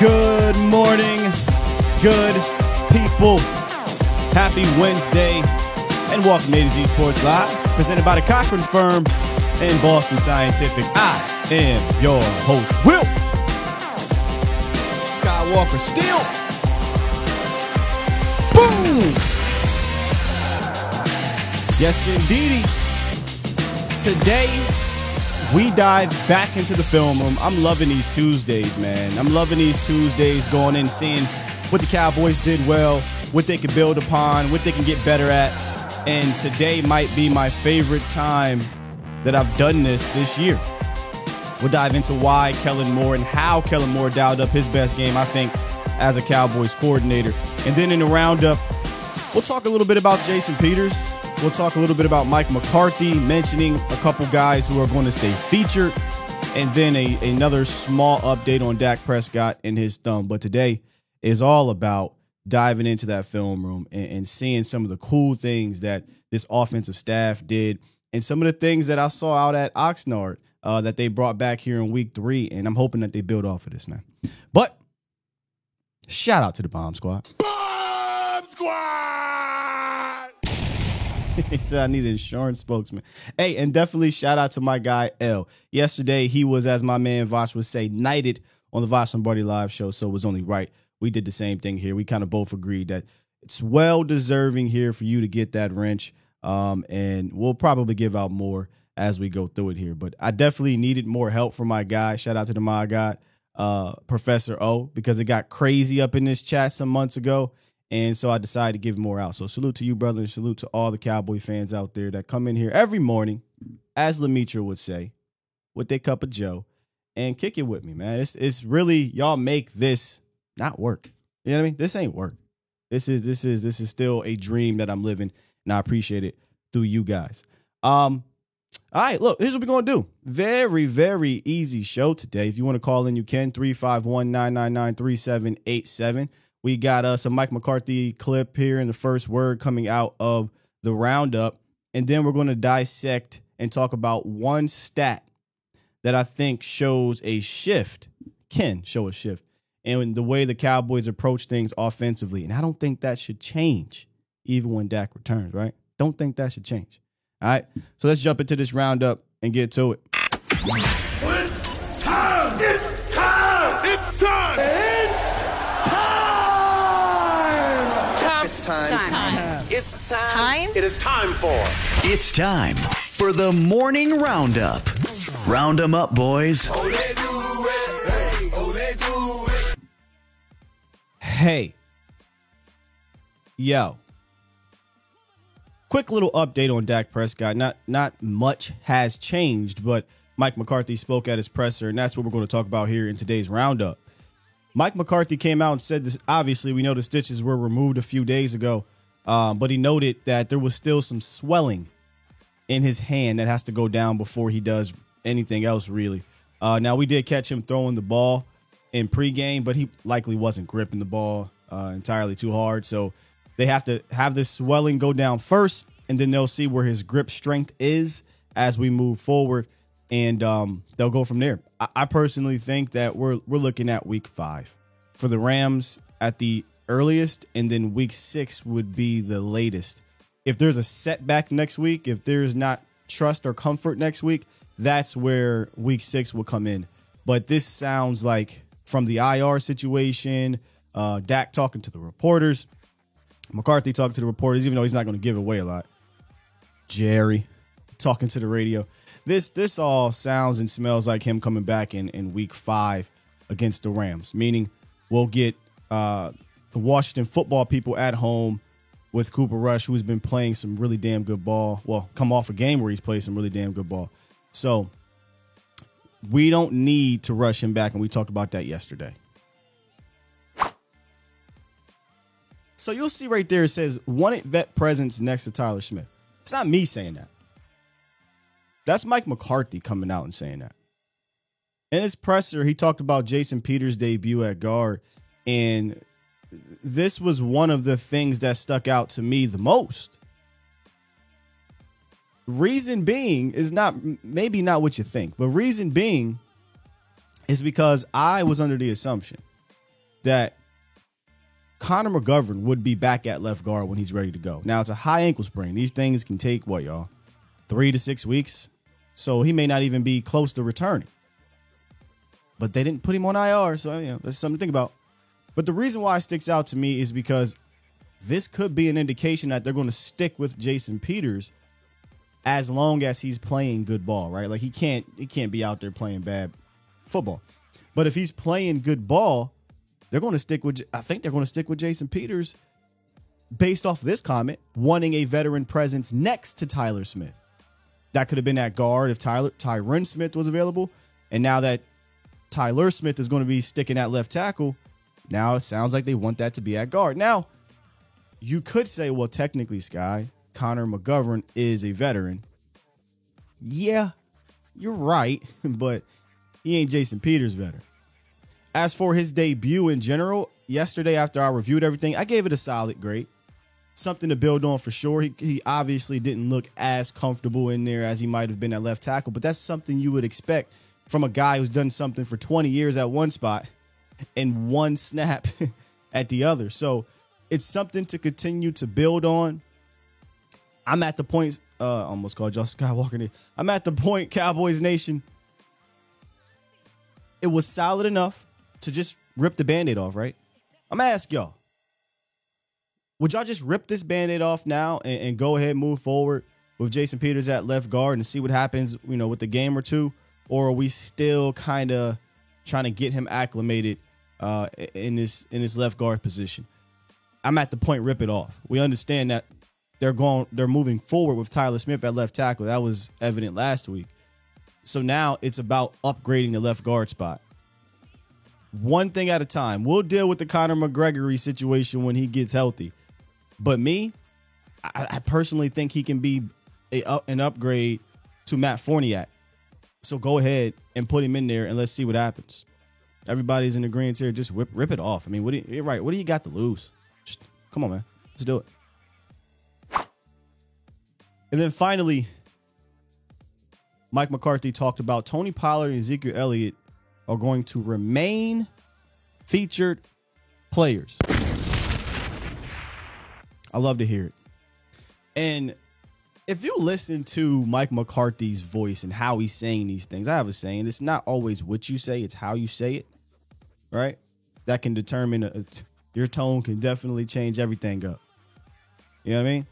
Good morning, good people. Happy Wednesday, and welcome to A to Z Sports Live, presented by the Cochran Firm and Boston Scientific. I am your host, Will Skywalker Steele. Boom! Yes, indeedy. Today, we dive back into the film room. I'm loving these Tuesdays, man. I'm loving these Tuesdays going in, seeing what the Cowboys did well, what they could build upon, what they can get better at. And today might be my favorite time that I've done this this year. We'll dive into why Kellen Moore and how Kellen Moore dialed up his best game, I think, as a Cowboys coordinator. And then in the roundup, we'll talk a little bit about Jason Peters. We'll talk a little bit about Mike McCarthy, mentioning a couple guys who are going to stay featured, and then a, another small update on Dak Prescott and his thumb. But today is all about diving into that film room and, and seeing some of the cool things that this offensive staff did and some of the things that I saw out at Oxnard uh, that they brought back here in week three. And I'm hoping that they build off of this, man. But shout out to the Bomb Squad. Bomb Squad! he said I need an insurance spokesman. Hey, and definitely shout out to my guy L. Yesterday he was, as my man Voch would say, knighted on the Voch Lombardi live show, so it was only right. We did the same thing here. We kind of both agreed that it's well deserving here for you to get that wrench. Um, and we'll probably give out more as we go through it here. But I definitely needed more help from my guy. Shout out to the my guy, uh, Professor O, because it got crazy up in this chat some months ago. And so I decided to give more out. So salute to you, brother, and salute to all the Cowboy fans out there that come in here every morning, as Lemitra would say, with their cup of Joe, and kick it with me, man. It's it's really y'all make this not work. You know what I mean? This ain't work. This is this is this is still a dream that I'm living, and I appreciate it through you guys. Um, all right, look, here's what we're gonna do. Very, very easy show today. If you want to call in, you can 351 999 3787. We got us a Mike McCarthy clip here in the first word coming out of the roundup. And then we're going to dissect and talk about one stat that I think shows a shift, can show a shift and the way the Cowboys approach things offensively. And I don't think that should change even when Dak returns, right? Don't think that should change. All right. So let's jump into this roundup and get to it. It's time! It's time! It's time! Time! Time. Time. It's time. Time? It is time for It's time for the morning roundup. Round 'em up, boys. Hey. Yo. Quick little update on Dak Prescott. Not not much has changed, but Mike McCarthy spoke at his presser, and that's what we're going to talk about here in today's roundup. Mike McCarthy came out and said this. Obviously, we know the stitches were removed a few days ago, um, but he noted that there was still some swelling in his hand that has to go down before he does anything else, really. Uh, now, we did catch him throwing the ball in pregame, but he likely wasn't gripping the ball uh, entirely too hard. So they have to have this swelling go down first, and then they'll see where his grip strength is as we move forward, and um, they'll go from there. I, I personally think that we're we're looking at week five for the Rams at the earliest, and then week six would be the latest. If there's a setback next week, if there's not trust or comfort next week, that's where week six will come in. But this sounds like from the IR situation, uh, Dak talking to the reporters, McCarthy talking to the reporters, even though he's not going to give away a lot. Jerry talking to the radio. This this all sounds and smells like him coming back in in week five against the Rams. Meaning we'll get uh, the Washington football people at home with Cooper Rush, who's been playing some really damn good ball. Well, come off a game where he's played some really damn good ball. So we don't need to rush him back, and we talked about that yesterday. So you'll see right there it says wanted vet presence next to Tyler Smith. It's not me saying that. That's Mike McCarthy coming out and saying that. In his presser, he talked about Jason Peters' debut at guard, and this was one of the things that stuck out to me the most. Reason being is not maybe not what you think, but reason being is because I was under the assumption that Connor McGovern would be back at left guard when he's ready to go. Now it's a high ankle sprain. These things can take what y'all three to six weeks, so he may not even be close to returning. But they didn't put him on IR, so you know that's something to think about. But the reason why it sticks out to me is because this could be an indication that they're going to stick with Jason Peters as long as he's playing good ball, right? Like he can't he can't be out there playing bad football. But if he's playing good ball, they're going to stick with I think they're going to stick with Jason Peters based off this comment, wanting a veteran presence next to Tyler Smith. That could have been at guard if Tyler Tyron Smith was available. And now that Tyler Smith is going to be sticking at left tackle, now it sounds like they want that to be at guard. Now, you could say, well, technically, Sky, Connor McGovern is a veteran. Yeah, you're right, but he ain't Jason Peters veteran. As for his debut in general, yesterday after I reviewed everything, I gave it a solid grade. Something to build on for sure. He, he obviously didn't look as comfortable in there as he might have been at left tackle, but that's something you would expect from a guy who's done something for 20 years at one spot and one snap at the other. So it's something to continue to build on. I'm at the point, uh, almost called Josh Skywalker. I'm at the point, Cowboys Nation. It was solid enough to just rip the band aid off, right? I'm gonna ask y'all. Would y'all just rip this band aid off now and, and go ahead and move forward with Jason Peters at left guard and see what happens, you know, with the game or two? or are we still kind of trying to get him acclimated uh, in this in this left guard position? I'm at the point rip it off. We understand that they're going they're moving forward with Tyler Smith at left tackle. That was evident last week. So now it's about upgrading the left guard spot. One thing at a time. We'll deal with the Conor McGregory situation when he gets healthy. But me, I, I personally think he can be a, an upgrade to Matt Farniok. So go ahead and put him in there and let's see what happens. Everybody's in the agreement here. Just whip, rip it off. I mean, what do you, you're right. What do you got to lose? Just, come on, man. Let's do it. And then finally, Mike McCarthy talked about Tony Pollard and Ezekiel Elliott are going to remain featured players. I love to hear it. And if you listen to Mike McCarthy's voice and how he's saying these things, I have a saying: it's not always what you say; it's how you say it. Right? That can determine a, uh, your tone. Can definitely change everything up. You know what I mean?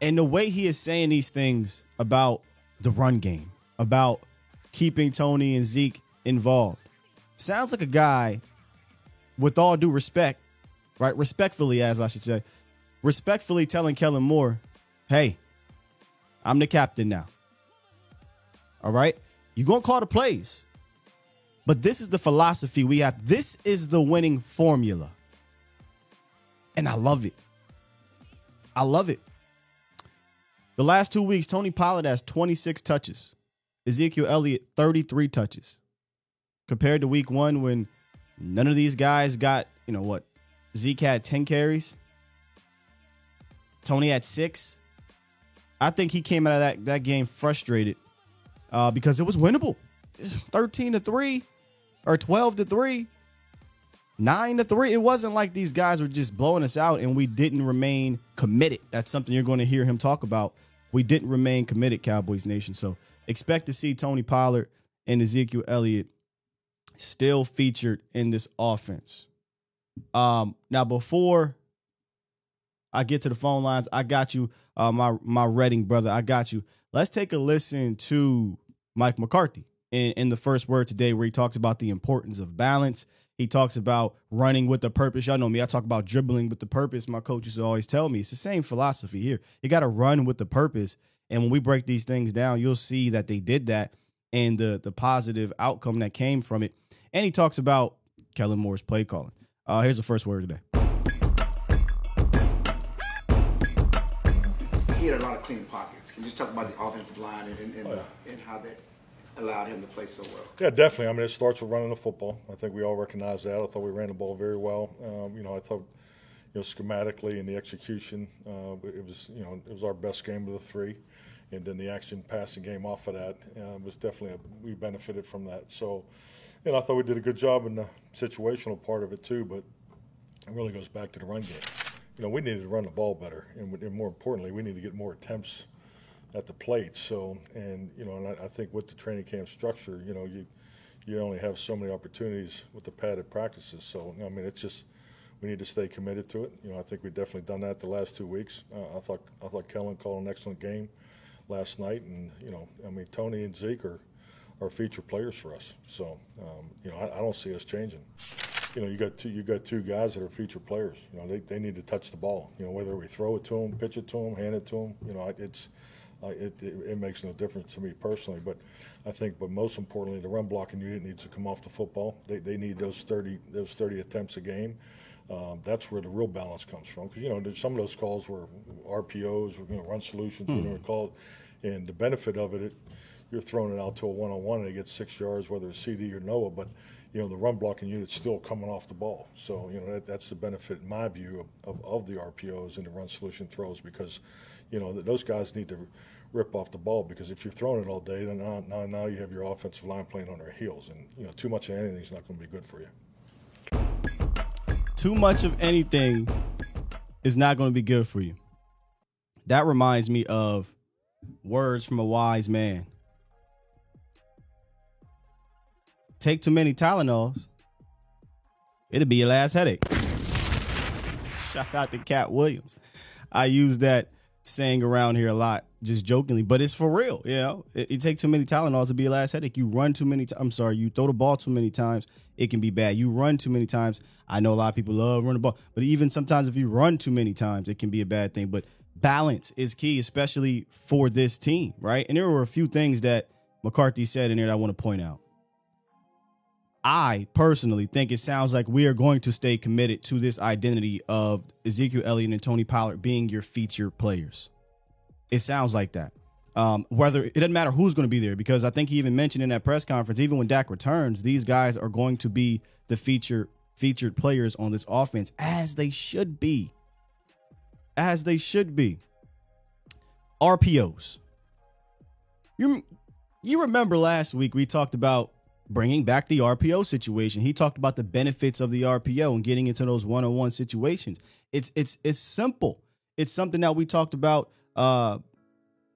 And the way he is saying these things about the run game, about keeping Tony and Zeke involved, sounds like a guy, with all due respect, right? Respectfully, as I should say, respectfully telling Kellen Moore, hey, I'm the captain now. All right? You're going to call the plays. But this is the philosophy we have. This is the winning formula. And I love it. I love it. The last two weeks, Tony Pollard has 26 touches. Ezekiel Elliott, 33 touches. Compared to week one, when none of these guys got, you know what? Zeke had 10 carries. Tony had six. I think he came out of that, that game frustrated uh, because it was winnable. 13 to 3 or 12 to 3, 9 to 3. It wasn't like these guys were just blowing us out and we didn't remain committed. That's something you're going to hear him talk about. We didn't remain committed, Cowboys Nation. So expect to see Tony Pollard and Ezekiel Elliott still featured in this offense. Um, now, before I get to the phone lines, I got you uh, my my Reading brother. I got you. Let's take a listen to Mike McCarthy in, in the first word today, where he talks about the importance of balance. He talks about running with the purpose. Y'all know me. I talk about dribbling with the purpose. My coaches always tell me it's the same philosophy here. You got to run with the purpose. And when we break these things down, you'll see that they did that and the the positive outcome that came from it. And he talks about Kellen Moore's play calling. Uh, here's the first word today. He had a lot of clean pockets. Can you just talk about the offensive line and, and, and, oh, yeah. and how that allowed him to play so well? Yeah, definitely. I mean, it starts with running the football. I think we all recognize that. I thought we ran the ball very well. Um, you know, I thought, you know, schematically and the execution, uh, it was, you know, it was our best game of the three. And then the action passing game off of that uh, was definitely, a, we benefited from that. So, and I thought we did a good job in the situational part of it too. But it really goes back to the run game. You know, we needed to run the ball better, and, and more importantly, we need to get more attempts at the plate. So, and you know, and I, I think with the training camp structure, you know, you you only have so many opportunities with the padded practices. So, I mean, it's just we need to stay committed to it. You know, I think we've definitely done that the last two weeks. Uh, I thought I thought Kellen called an excellent game last night, and you know, I mean, Tony and Zeke are are feature players for us. So, um, you know, I, I, don't see us changing. You know, you got two you got two guys that are feature players. You know, they, they need to touch the ball. You know, whether we throw it to them, pitch it to them, hand it to them. You know, it's it, it, it, makes no difference to me personally. But I think, but most importantly, the run blocking unit needs to come off the football. They, they need those 30 those 30 attempts a game. Um, that's where the real balance comes from. Because you know, there's some of those calls were RPOs, or, you know, run solutions, mm. whatever called, and the benefit of it, it, you're throwing it out to a one-on-one and it gets six yards, whether it's CD or Noah. But you know, the run blocking unit's still coming off the ball. So you know, that, that's the benefit, in my view, of, of, of the RPOs and the run solution throws because you know those guys need to rip off the ball because if you're throwing it all day, then now, now, now you have your offensive line playing on their heels, and you know too much of anything is not going to be good for you too much of anything is not going to be good for you. That reminds me of words from a wise man. Take too many Tylenols, it'll be your last headache. Shout out to Katt Williams. I use that saying around here a lot, just jokingly, but it's for real. You know, it, it takes too many Tylenols to be a last headache. You run too many. i I'm sorry, you throw the ball too many times, it can be bad. You run too many times. I know a lot of people love running the ball, but even sometimes if you run too many times, it can be a bad thing. But balance is key, especially for this team, right? And there were a few things that McCarthy said in there that I want to point out. I personally think it sounds like we are going to stay committed to this identity of Ezekiel Elliott and Tony Pollard being your feature players. It sounds like that. Um, whether it doesn't matter who's going to be there because I think he even mentioned in that press conference, even when Dak returns, these guys are going to be the feature featured players on this offense as they should be, as they should be. RPOs. You you remember last week we talked about bringing back the RPO situation. He talked about the benefits of the RPO and getting into those one-on-one situations. It's it's it's simple. It's something that we talked about uh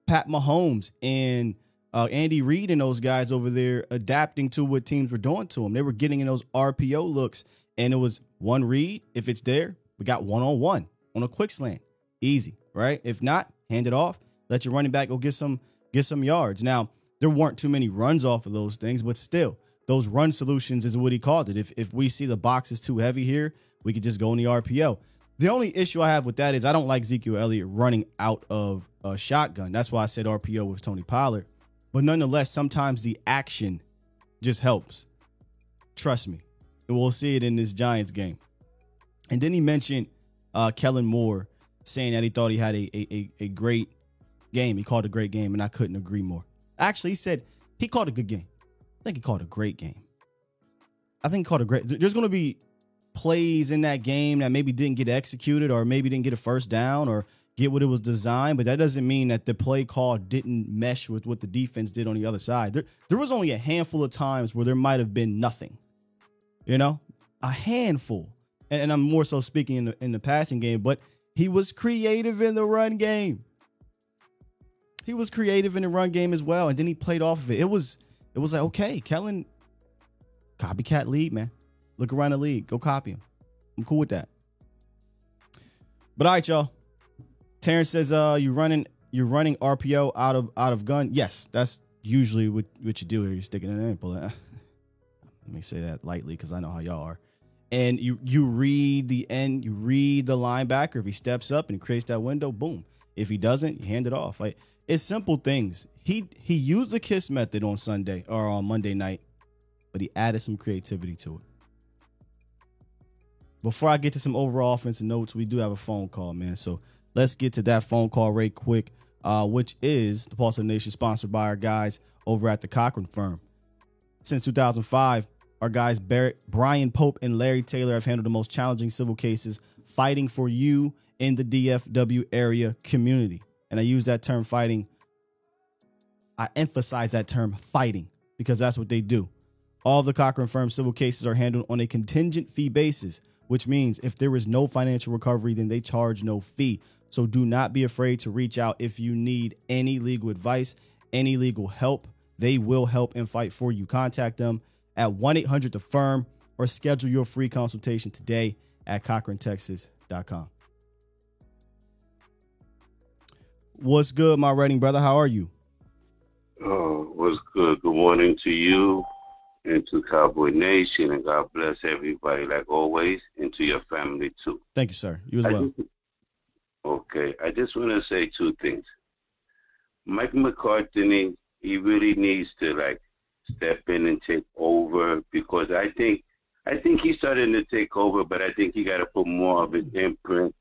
Pat Mahomes and uh, Andy Reid and those guys over there adapting to what teams were doing to them. They were getting in those RPO looks, and it was one read. If it's there, we got one on one on a quick slant, easy, right? If not, hand it off. Let your running back go get some get some yards. Now there weren't too many runs off of those things, but still, those run solutions is what he called it. If if we see the box is too heavy here, we could just go in the RPO. The only issue I have with that is I don't like Ezekiel Elliott running out of a shotgun. That's why I said RPO with Tony Pollard. But nonetheless, sometimes the action just helps. Trust me. And we'll see it in this Giants game. And then he mentioned uh, Kellen Moore saying that he thought he had a, a, a great game. He called a great game, and I couldn't agree more. Actually, he said he called a good game. I think he called a great game. I think he called a great. There's going to be plays in that game that maybe didn't get executed or maybe didn't get a first down or get what it was designed, but that doesn't mean that the play call didn't mesh with what the defense did on the other side. There, there was only a handful of times where there might have been nothing. You know, a handful. And, and I'm more so speaking in the, in the passing game, but he was creative in the run game. He was creative in the run game as well, and then he played off of it. It was it was like okay, Kellen, copycat lead, man. Look around the league. Go copy him. I'm cool with that. But all right, y'all. Terrence says, uh, you running you're running RPO out of out of gun. Yes, that's usually what, what you do here. You're sticking it in pull it. Let me say that lightly because I know how y'all are. And you you read the end, you read the linebacker. If he steps up and creates that window, boom. If he doesn't, you hand it off. Like it's simple things. He he used the kiss method on Sunday or on Monday night, but he added some creativity to it. Before I get to some overall offensive notes, we do have a phone call, man. So let's get to that phone call right quick, uh, which is the Pulse of the Nation, sponsored by our guys over at the Cochran Firm. Since 2005, our guys Barrett, Brian Pope and Larry Taylor have handled the most challenging civil cases fighting for you in the DFW area community. And I use that term fighting. I emphasize that term fighting because that's what they do. All the Cochran firm civil cases are handled on a contingent fee basis, which means if there is no financial recovery, then they charge no fee. So do not be afraid to reach out if you need any legal advice, any legal help. They will help and fight for you. Contact them at 1 800 The Firm or schedule your free consultation today at CochranTexas.com. What's good, my writing brother? How are you? Oh, what's good? Good morning to you and to Cowboy Nation, and God bless everybody, like always, and to your family too. Thank you, sir. You as I well. just- okay, I just want to say two things. Mike McCartney, he really needs to like step in and take over because I think, I think he's starting to take over, but I think he got to put more of his imprint.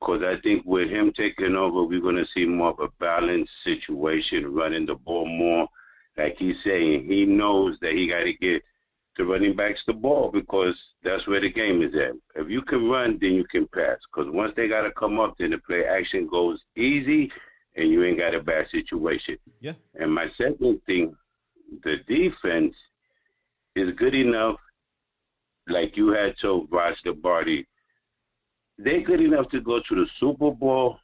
Because I think with him taking over, we're going to see more of a balanced situation, running the ball more. Like he's saying, he knows that he got to get the running backs the ball because that's where the game is at. If you can run, then you can pass. Because once they got to come up, then the play action goes easy, and you ain't got a bad situation. Yeah. And my second thing, the defense is good enough. Like you had told Ross Barty, they're good enough to go to the Super Bowl.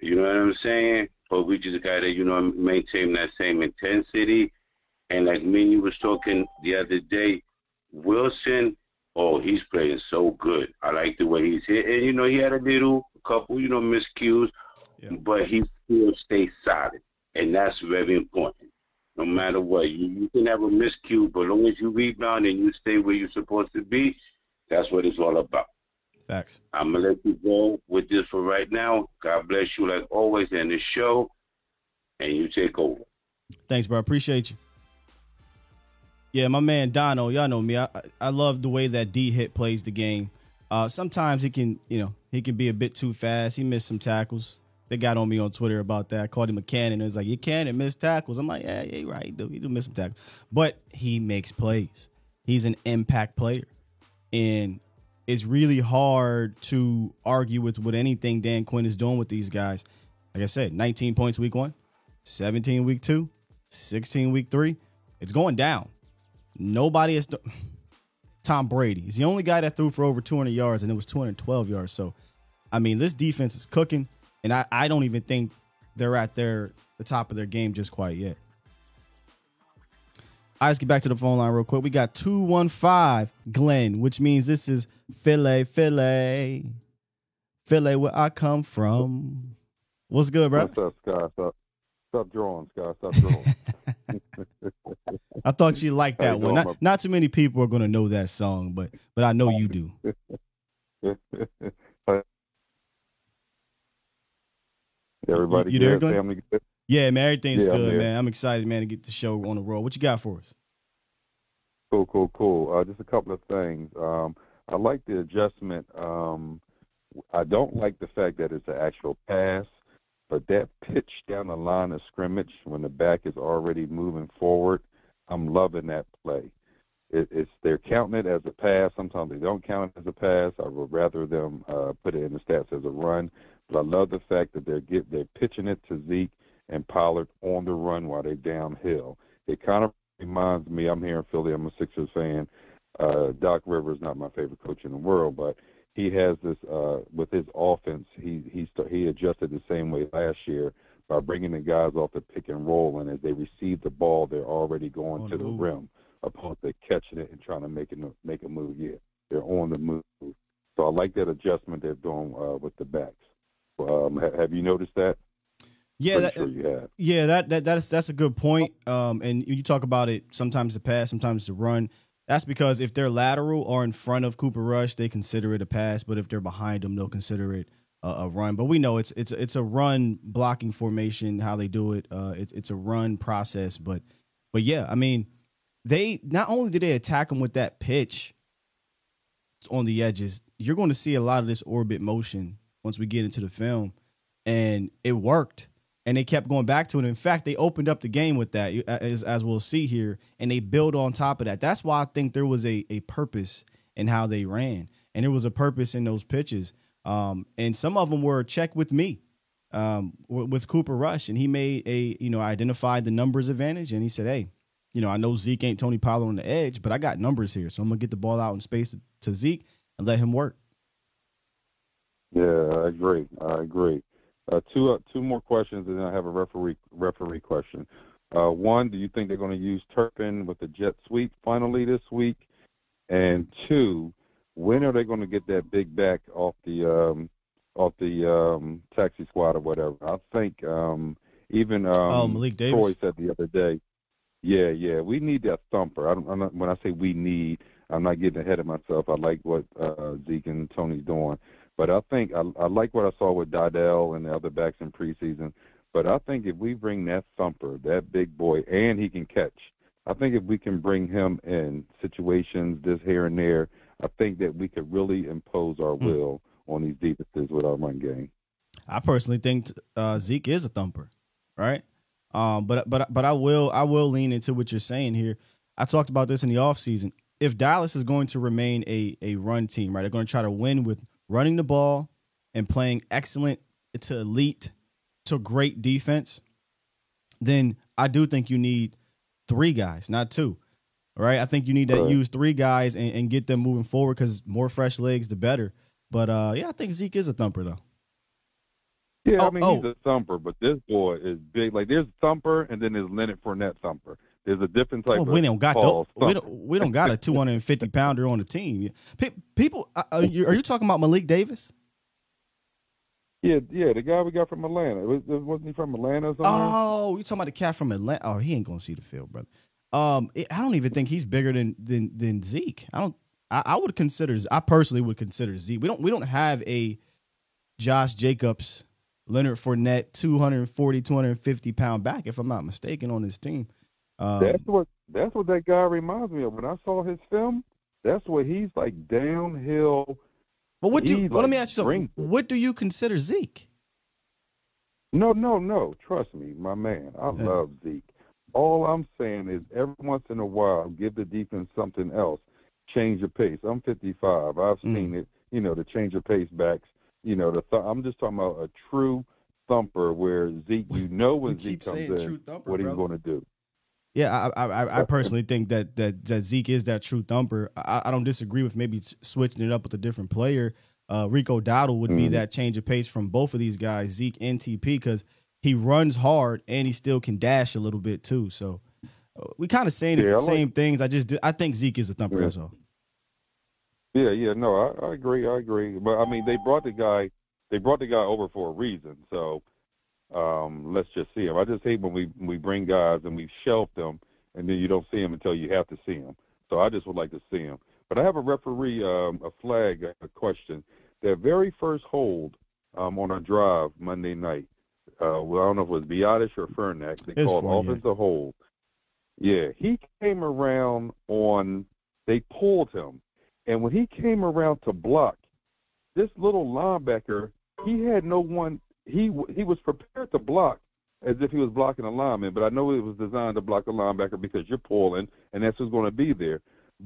You know what I'm saying? But we just gotta, you know, maintain that same intensity. And like me and you was talking the other day, Wilson, oh, he's playing so good. I like the way he's hit. And you know, he had a little couple, you know, miscues, Yeah. but he still stays solid. And that's very important. No matter what. You you can have a miscue, but as long as you rebound and you stay where you're supposed to be, that's what it's all about. Facts. I'm gonna let you go with this for right now. God bless you like always in the show, and you take over. Thanks, bro. Appreciate you. Yeah, my man Dono, y'all know me. I I- love the way that D hit plays the game. Uh, sometimes he can, you know, he can be a bit too fast. He missed some tackles. They got on me on Twitter about that. I called him a cannon. It was like, you cannon miss tackles. I'm like, yeah, yeah, you're right. He do, he do miss some tackles. But he makes plays. He's an impact player. And it's really hard to argue with what anything Dan Quinn is doing with these guys. Like I said, 19 points week one, 17 week two, 16 week three. It's going down. Nobody is. Tom Brady. He's the only guy that threw for over 200 yards, and it was 212 yards. So, I mean, this defense is cooking, and I, I don't even think they're at their the top of their game just quite yet. I let's get back to the phone line real quick. We got 215 Glenn, which means this is Philly, Philly, Philly, where I come from. What's good, bro? What's up, Scott? Stop, stop drawing, Scott. Stop drawing. I thought you liked that you one. doing, Not, not too many people are going to know that song, but but I know you do. Everybody You there. Glenn? Family good? Yeah, man, everything's Yeah, I'm good, man. I'm excited, man, to get the show on the road. What you got for us? Cool, cool, cool. Uh, just a couple of things. Um, I like the adjustment. Um, I don't like the fact that it's an actual pass, but that pitch down the line of scrimmage when the back is already moving forward, I'm loving that play. It, it's they're counting it as a pass. Sometimes they don't count it as a pass. I would rather them uh, put it in the stats as a run. But I love the fact that they're get they're pitching it to Zeke and Pollard on the run while they're downhill. It kind of reminds me. I'm here in Philly. I'm a Sixers fan. Uh, Doc Rivers not my favorite coach in the world, but he has this uh, with his offense. He he st- he adjusted the same way last year by bringing the guys off the pick and roll, and as they receive the ball, they're already going On to the the rim, opposed to catching it and trying to make it make a move. Yeah, they're on the move. So I like that adjustment they're doing uh, with the backs. Um, ha- have you noticed that? Yeah, that, sure yeah, that that that's that's a good point. Um, and you talk about it sometimes the pass, sometimes the run. That's because if they're lateral or in front of Cooper Rush, they consider it a pass. But if they're behind him, they'll consider it a, a run. But we know it's it's it's a run blocking formation. How they do it, uh, it's it's a run process. But but yeah, I mean, they not only did they attack him with that pitch on the edges, you're going to see a lot of this orbit motion once we get into the film, and it worked. And they kept going back to it. In fact, they opened up the game with that, as, as we'll see here, and they build on top of that. That's why I think there was a, a purpose in how they ran, and there was a purpose in those pitches. Um, and some of them were check with me, um, with, Cooper Rush, and he made a you know identified the numbers advantage, and he said, "Hey, you know, I know Zeke ain't Tony Pollard on the edge, but I got numbers here, so I'm gonna get the ball out in space to, to Zeke and let him work. Yeah, I agree. I agree. Uh, two uh, two more questions, and then I have a referee referee question. Uh, one, do you think they're going to use Turpin with the jet sweep finally this week? And two, when are they going to get that big back off the um, off the um, taxi squad or whatever? I think um, even um, Oh, Malik Davis? Troy said the other day. Yeah, yeah, we need that thumper. I don't, I'm not, when I say we need, I'm not getting ahead of myself. I like what uh, Zeke and Tony's doing, but I think I, I like what I saw with Dowdle and the other backs in preseason. But I think if we bring that thumper, that big boy, and he can catch, I think if we can bring him in situations this here and there, I think that we could really impose our will on these defenses with our run game. I personally think uh, Zeke is a thumper, right? Um, but but but I will I will lean into what you're saying here. I talked about this in the offseason. If Dallas is going to remain a a run team, right, they're going to try to win with running the ball and playing excellent to elite to great defense. Then I do think you need three guys, not two. Right? I think you need to Right. use three guys and, and get them moving forward because more fresh legs, the better. But uh, yeah, I think Zeke is a thumper though. Yeah, Oh, I mean oh. he's a thumper, but this boy is big. Like there's thumper, and then there's Leonard Fournette thumper. There's a different type Well, of we don't got tho- we don't we don't got a 250 pounder on the team. People, uh, are you, are you talking about Malik Davis? Yeah, yeah, the guy we got from Atlanta. Was, wasn't he from Atlanta? Oh, you talking about the cat from Atlanta? Oh, he ain't gonna see the field, brother. Um, it- I don't even think he's bigger than than than Zeke. I don't. I, I would consider. I personally would consider Zeke. We don't. We don't have a Josh Jacobs, Leonard Fournette, 240, 250 pound back, if I'm not mistaken, on this team. Um, that's what that's what that guy reminds me of. When I saw his film, that's what he's like downhill. but what do? he, well, let me ask you something. What do you consider Zeke? No, no, no. Trust me, my man. I Yeah. love Zeke. All I'm saying is every once in a while, give the defense something else. Change the pace. I'm 55. I've Mm. seen it. You know, the change of pace backs. You know, the th- I'm just talking about a true thumper where Zeke. You know when Zeke comes in, thumper, what he's going to do. Yeah, I I, I, personally think that, that that Zeke is that true thumper. I, I don't disagree with maybe switching it up with a different player. Uh, Rico Dowdle would be Mhm. that change of pace from both of these guys, Zeke and TP, because he runs hard and he still can dash a little bit too. So uh, we kind of saying Yeah, the like- same things. I just I think Zeke is a thumper. Yeah. That's all. Yeah, yeah, no, I, I agree, I agree. But I mean, they brought the guy, they brought the guy over for a reason. So um, let's just see him. I just hate when we we bring guys and we shelf them, and then you don't see him until you have to see him. So I just would like to see him. But I have a referee, um, a flag, a question. Their very first hold um, on a drive Monday night. Uh, well, I don't know if it was Biadasz or Farniok. They It's called Fournier. offensive hold. Yeah, he came around on. They pulled him, and when he came around to block, this little linebacker, he had no one. He he was prepared to block as if he was blocking a lineman, but I know it was designed to block a linebacker because you're pulling, and that's who's going to be there.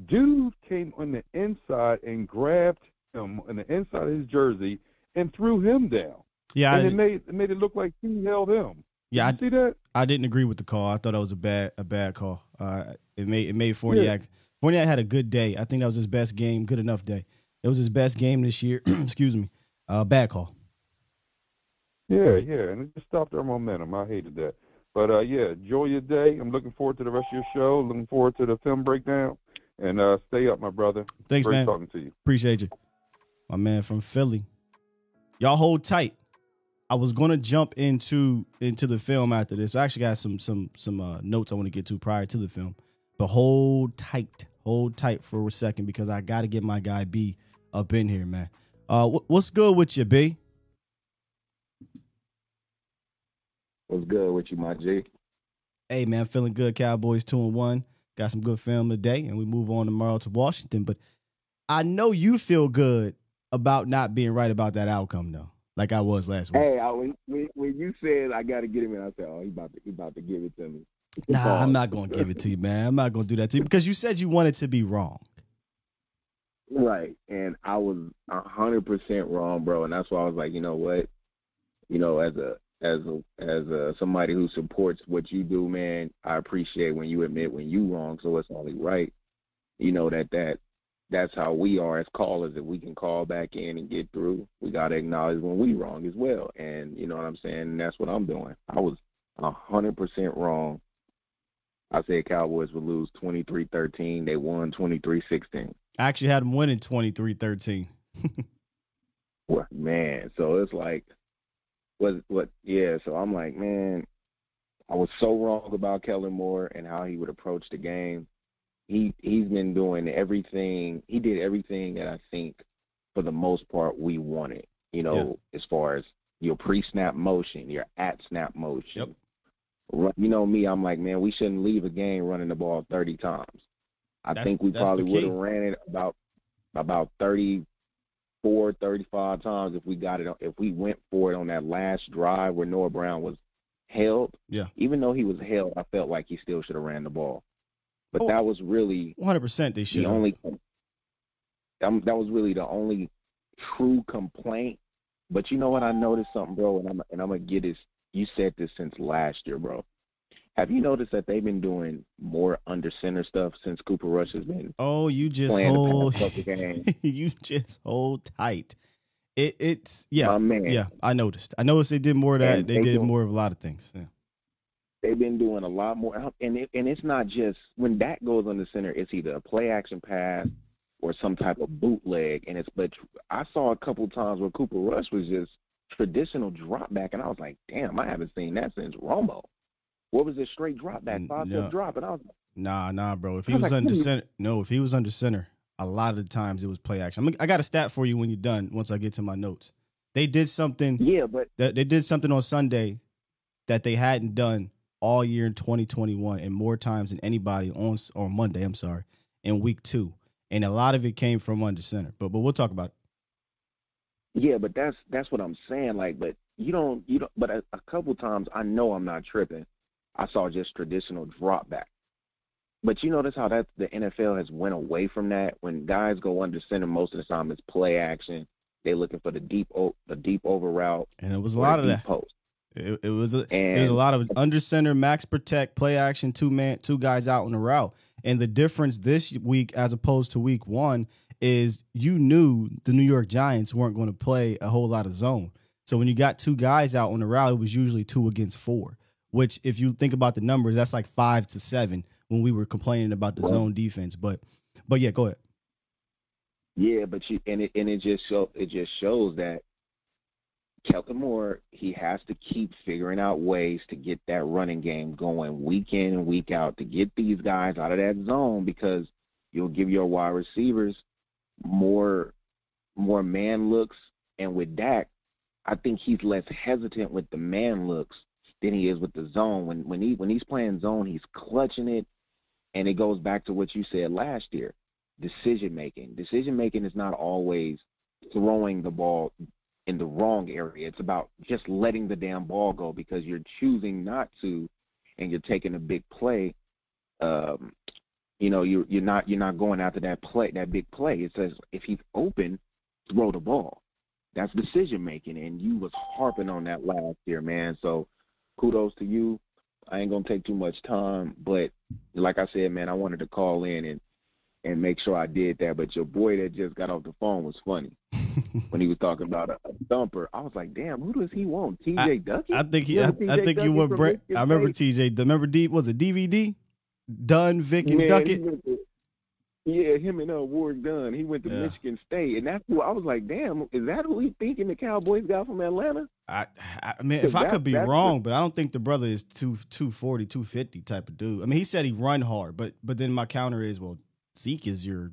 Dude came on the inside and grabbed him on the inside of his jersey and threw him down, Yeah, and I, it made it made it look like he held him. yeah. I, Did you see that? I didn't agree with the call. I thought that was a bad a bad call. Uh, it made it made Fournier. Yeah. Fournier had a good day. I think that was his best game. Good enough day. It was his best game this year. Excuse me. Uh, bad call. Yeah, yeah, and it just stopped their momentum. I hated that. But uh yeah, enjoy your day. I'm looking forward to the rest of your show. Looking forward to the film breakdown. And uh stay up, my brother. Thanks, Great man. talking to you. Appreciate you. My man from Philly. Y'all hold tight. I was gonna jump into into the film after this. I actually got some some some uh, notes I want to get to prior to the film. But hold tight, hold tight for a second because I got to get my guy B up in here, man. Uh, wh- what's good with you, B? What's good with you, my G? Hey, man, feeling good. Cowboys two and one. Got some good film today, and we move on tomorrow to Washington. But I know you feel good about not being right about that outcome, though, like I was last week. Hey, I, when, when you said I got to get him in, I said, "Oh, he about to he about to give it to me." Nah, I'm not gonna give it to you, man. I'm not gonna do that to you because you said you wanted to be wrong. Right, and I was a hundred percent wrong, bro. And that's why I was like, you know what, you know, as a as a, as a, somebody who supports what you do, man, I appreciate when you admit when you wrong, so it's only right. You know that that that's how we are as callers. If we can call back in and get through, we got to acknowledge when we wrong as well. And you know what I'm saying. And that's what I'm doing. I was a hundred percent wrong. I said Cowboys would lose 23-13. They won 23-16. I actually had them winning 23-13. Well, man, so it's like, what, what, yeah. So I'm like, man, I was so wrong about Kellen Moore and how he would approach the game. He he's been doing everything. He did everything that I think, for the most part, we wanted. You know, as far as your pre-snap motion, your at-snap motion. Yep. Run- You know me, I'm like, man, we shouldn't leave a game running the ball 30 times. I That's- think we probably would have ran it about about 34, 35 times if we got it. If we went for it on that last drive where Noah Brown was held. Yeah. Even though he was held, I felt like he still should have ran the ball. But Oh. that was really 100% they the should. only. Um, that was really the only true complaint. But you know what? I noticed something, bro, and I'm and I'm gonna get this. You said this since last year, bro. Have you noticed that they've been doing more under center stuff since Cooper Rush has been Oh, you just hold the past couple games? you just hold tight. It it's yeah. Yeah, I noticed. I noticed they did more of that. And they, they did doing- more of a lot of things. Yeah. they've been doing a lot more, and it, and it's not just when that goes under center, it's either a play action pass or some type of bootleg, and it's. But I saw a couple times where Cooper Rush was just traditional drop back, and I was like, damn, I haven't seen that since Romo. What was it? Straight drop back, five yeah. step drop, and I was Nah, nah, bro. If he I was was like, under "Hmm." center, no, if he was under center, a lot of the times it was play action. I'm, I got a stat for you when you're done. Once I get to my notes, they did something. yeah, but that they did something on Sunday that they hadn't done all year in 2021 and more times than anybody on or Monday. I'm sorry, in week two, and a lot of it came from under center. But but we'll talk about it. Yeah, but that's that's what I'm saying. Like, but you don't you don't. But a, a couple times, I know I'm not tripping. I saw just traditional drop back. But you notice how that the NFL has went away from that. When guys go under center, most of the time it's play action. They're looking for the deep o- the deep over route. And it was a lot of that. post. It, it was a it was a lot of under center, max protect, play action, two man, two guys out on the route. And the difference this week as opposed to week one is you knew the New York Giants weren't going to play a whole lot of zone. So when you got two guys out on the route, it was usually two against four. Which, if you think about the numbers, that's like five to seven when we were complaining about the zone defense. But, but yeah, go ahead. Yeah, but you and it and it just show it just shows that Kellen Moore he has to keep figuring out ways to get that running game going week in and week out to get these guys out of that zone because you'll give your wide receivers more more man looks and with Dak, I think he's less hesitant with the man looks than he is with the zone. When when he when he's playing zone, he's clutching it and it goes back to what you said last year decision making. Decision making is not always throwing the ball in the wrong area. It's about just letting the damn ball go because you're choosing not to and you're taking a big play. Um, you know, you're you're not you're not going after that play that big play. It says if he's open, throw the ball. That's decision making and you was harping on that last year, man. So kudos to you. I ain't gonna take too much time, but like I said, man, I wanted to call in and and make sure I did that. But your boy that just got off the phone was funny when he was talking about a, a thumper. I was like, damn, who does he want? T.J. Duckett? I think he. I, Remember I think you went. Brett. I remember TJ. Remember D was it DVD? Dunn, Vick, and Duckett. He went to- yeah, him and uh, Warrick Dunn. He went to Yeah. Michigan State, and that's who I was like, damn, is that who he thinking the Cowboys got from Atlanta? I, I mean, if I could be that's the- wrong, but I don't think the brother is two, 240, 250 type of dude. I mean, he said he run hard, but but then my counter is, well, Zeke is your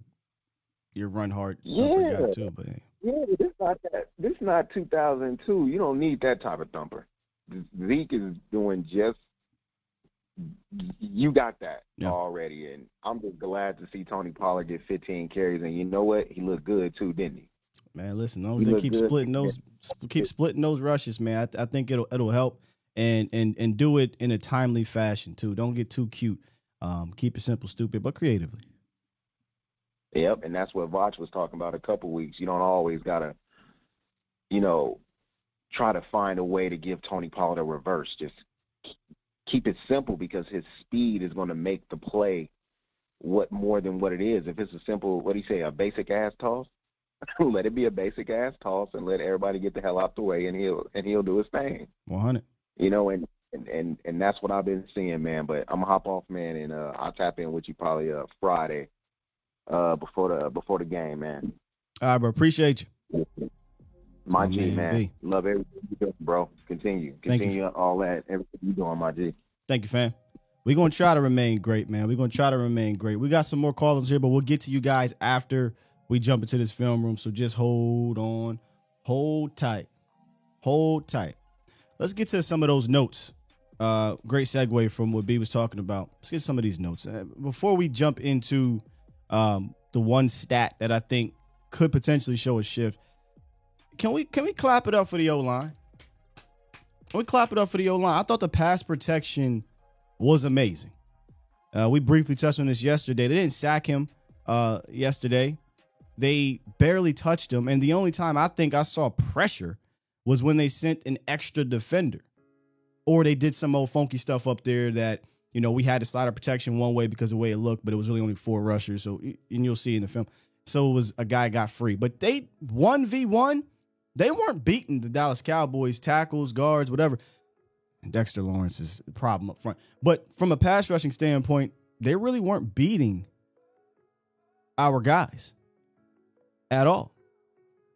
your run hard thumper guy Yeah. too. But hey. Yeah, this not that. This not 2002. You don't need that type of thumper. Zeke is doing just. You got that Yeah. already, and I'm just glad to see Tony Pollard get 15 carries. And you know what? He looked good too, didn't he? man, listen, as they keep good. splitting those, keep splitting those rushes, man. I, I think it'll it'll help, and and and do it in a timely fashion too. Don't get too cute. Um, keep it simple, stupid, but creatively. Yep, and that's what Voch was talking about a couple weeks. You don't always gotta, you know, try to find a way to give Tony Pollard a reverse. Just keep it simple because his speed is going to make the play what more than what it is. If it's a simple, what do you say, a basic ass toss, let it be a basic ass toss and let everybody get the hell out the way, and he'll and he'll do his thing. One hundred. You know, and and and and that's what I've been seeing, man. But I'm gonna hop off, man, and uh, I'll tap in with you probably uh Friday, uh before the before the game, man. All right, bro. Appreciate you. My G, man. Love everything you do, bro. Continue, continue all that, everything you doing, my G. Thank you, fam. We're gonna try to remain great, man. We're gonna try to remain great. We got some more callers here, but we'll get to you guys after we jump into this film room. So just hold on, hold tight, hold tight. Let's get to some of those notes. Uh, great segue from what B was talking about. Let's get some of these notes Uh, before we jump into um, the one stat that I think could potentially show a shift. Can we can we clap it up for the O line? Can we clap it up for the O line? I thought the pass protection was amazing. Uh, we briefly touched on this yesterday. They didn't sack him uh, yesterday. They barely touched him, and the only time I think I saw pressure was when they sent an extra defender, or they did some old funky stuff up there that you know we had the slider protection one way because of the way it looked, but it was really only four rushers. So and you'll see in the film. So it was a guy got free, but they one v one. They weren't beating the Dallas Cowboys tackles, guards, whatever. Dexter Lawrence is the problem up front. But from a pass rushing standpoint, they really weren't beating our guys at all.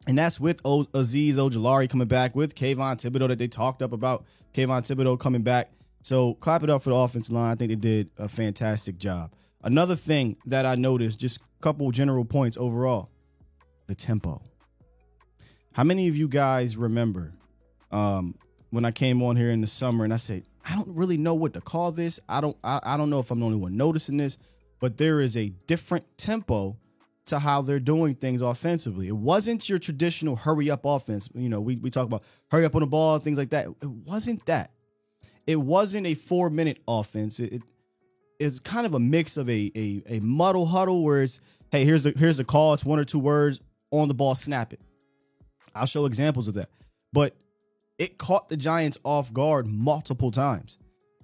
And that's with o- Azeez Ojulari coming back, with Kayvon Thibodeaux that they talked up about. Kayvon Thibodeaux coming back. So clap it up for the offensive line. I think they did a fantastic job. Another thing that I noticed, just a couple general points overall, the tempo. How many of you guys remember um, when I came on here in the summer and I said, I don't really know what to call this. I don't I, I don't know if I'm the only one noticing this, but there is a different tempo to how they're doing things offensively. It wasn't your traditional hurry up offense. You know, we, we talk about hurry up on the ball, things like that. It wasn't that. It wasn't a four minute offense. It, it it's kind of a mix of a, a a muddle huddle where it's hey here's the here's the call. It's one or two words on the ball, snap it. I'll show examples of that. But it caught the Giants off guard multiple times.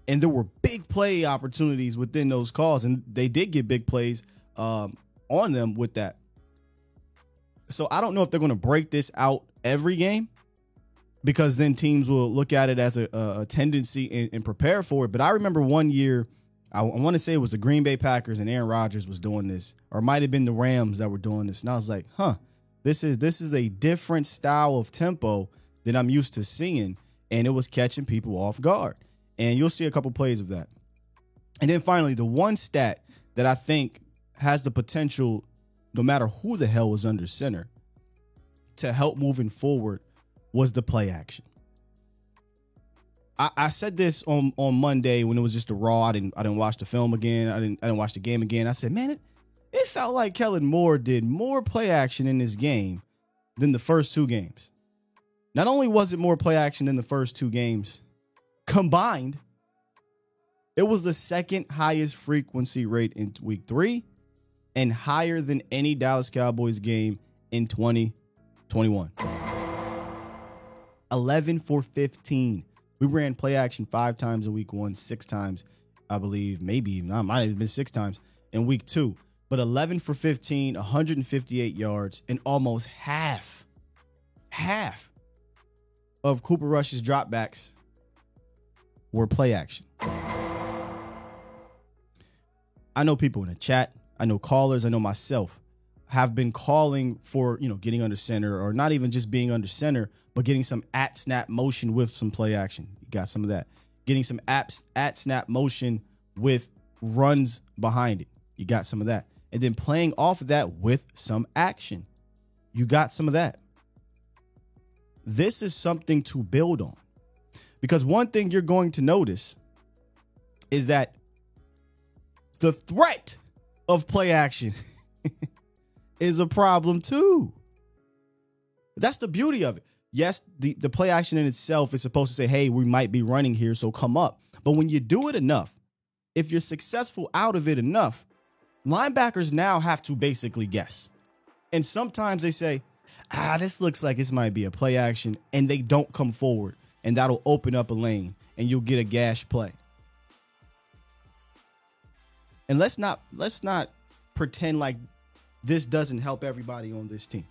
And there were big play opportunities within those calls, and they did get big plays um, on them with that. So I don't know if they're going to break this out every game because then teams will look at it as a, a tendency and, and prepare for it. But I remember one year, I, I want to say it was the Green Bay Packers and Aaron Rodgers was doing this, or might have been the Rams that were doing this, and I was like, huh, this is this is a different style of tempo than I'm used to seeing, and it was catching people off guard. And you'll see a couple plays of that. And then finally, the one stat that I think has the potential, no matter who the hell was under center, to help moving forward was the play action. I, I said this on, on Monday when it was just a raw. I didn't I didn't watch the film again. I didn't I didn't watch the game again. I said, man, it, it felt like Kellen Moore did more play action in this game than the first two games. Not only was it more play action than the first two games combined, it was the second highest frequency rate in week three and higher than any Dallas Cowboys game in 2021. 11 for 15. We ran play action five times in week one, six times, I believe, maybe I might have been six times in week two. But 11 for 15, 158 yards, and almost half, half of Cooper Rush's dropbacks were play action. I know people in the chat, I know callers, I know myself have been calling for, you know, getting under center or not even just being under center, but getting some at snap motion with some play action. You got some of that. Getting some apps at snap motion with runs behind it. You got some of that. And then playing off of that with some action. You got some of that. This is something to build on. Because one thing you're going to notice is that the threat of play action is a problem too. That's the beauty of it. Yes, the, the play action in itself is supposed to say, hey, we might be running here, so come up. But when you do it enough, if you're successful out of it enough, linebackers now have to basically guess. And sometimes they say, ah, this looks like this might be a play action, and they don't come forward, and that'll open up a lane, and you'll get a gash play. And let's not let's not pretend like this doesn't help everybody on this team.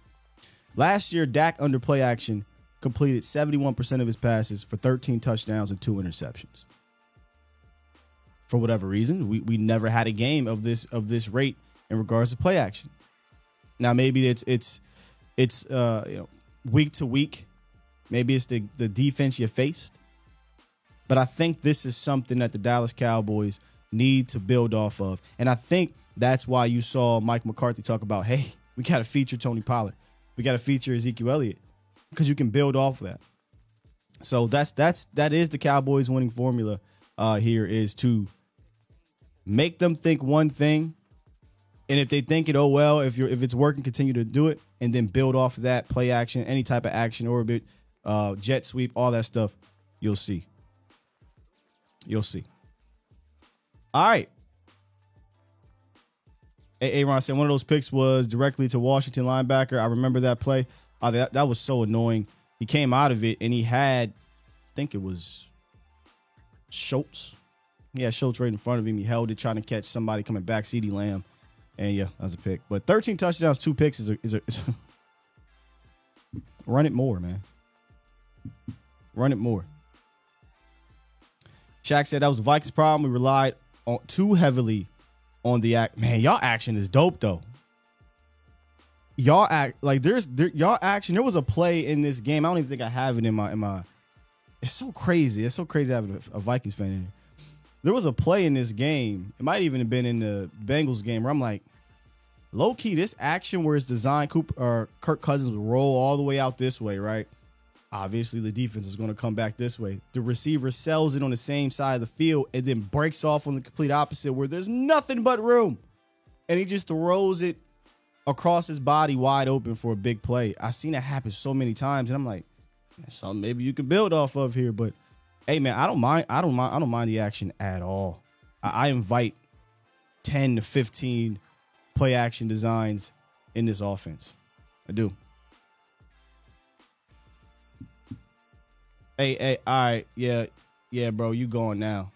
Last year, Dak under play action completed 71% of his passes for 13 touchdowns and two interceptions. For whatever reason, we, we never had a game of this of this rate in regards to play action. Now maybe it's it's it's uh you know week to week. Maybe it's the the defense you faced. But I think this is something that the Dallas Cowboys need to build off of. And I think that's why you saw Mike McCarthy talk about, hey, we got to feature Tony Pollard. We got to feature Ezekiel Elliott because you can build off that. So that's that's that is the Cowboys winning formula uh here is to make them think one thing and if they think it oh well if you're if it's working continue to do it and then build off of that play action any type of action orbit uh jet sweep all that stuff you'll see you'll see all right Hey, Aaron said one of those picks was directly to Washington linebacker. I remember that play. Oh, that, that was so annoying. He came out of it and he had, I think it was Schultz. Yeah, Schultz right in front of him. He held it, trying to catch somebody coming back, CeeDee Lamb. And yeah, that was a pick. But 13 touchdowns, two picks is a, is a, is run it more, man. Run it more. Shaq said that was Vikings' problem. We relied on too heavily on the act. Man, y'all action is dope though. Y'all act like there's there, y'all action. There was a play in this game. I don't even think I have it in my in my. It's so crazy. It's so crazy having a, a Vikings fan in here. There was a play in this game. It might even have been in the Bengals game where I'm like, low key, this action where it's designed Cooper or Kirk Cousins roll all the way out this way, right? Obviously, the defense is going to come back this way. The receiver sells it on the same side of the field and then breaks off on the complete opposite where there's nothing but room. And he just throws it across his body wide open for a big play. I've seen that happen so many times, and I'm like, something maybe you can build off of here. But hey, man, I don't mind. I don't mind. I don't mind the action at all. I, I invite 10 to 15 play action designs in this offense. I do. Hey, hey, all right, yeah, yeah, bro, you going now.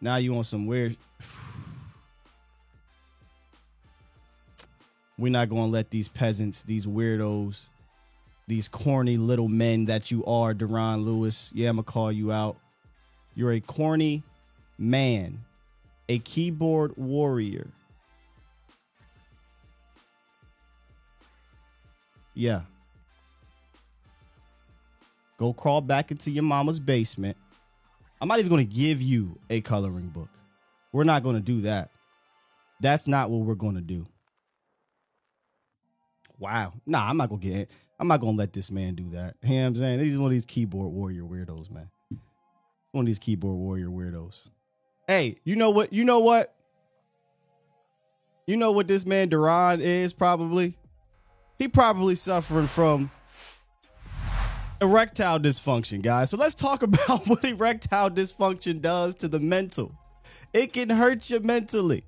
Now you on some weird. We're not gonna let these peasants, these weirdos, these corny little men that you are, Deron Lewis. Yeah, I'm gonna call you out. You're a corny man, a keyboard warrior. Yeah. Go crawl back into your mama's basement. I'm not even going to give you a coloring book. We're not going to do that. That's not what we're going to do. Wow. Nah, I'm not going to get it. I'm not to let this man do that. You know I'm saying? He's one of these keyboard warrior weirdos, man. One of these keyboard warrior weirdos. Hey, you know what? You know what? You know what this man Duran is probably? He probably suffering from erectile dysfunction, guys. So let's talk about what erectile dysfunction does to the mental. It can hurt you mentally.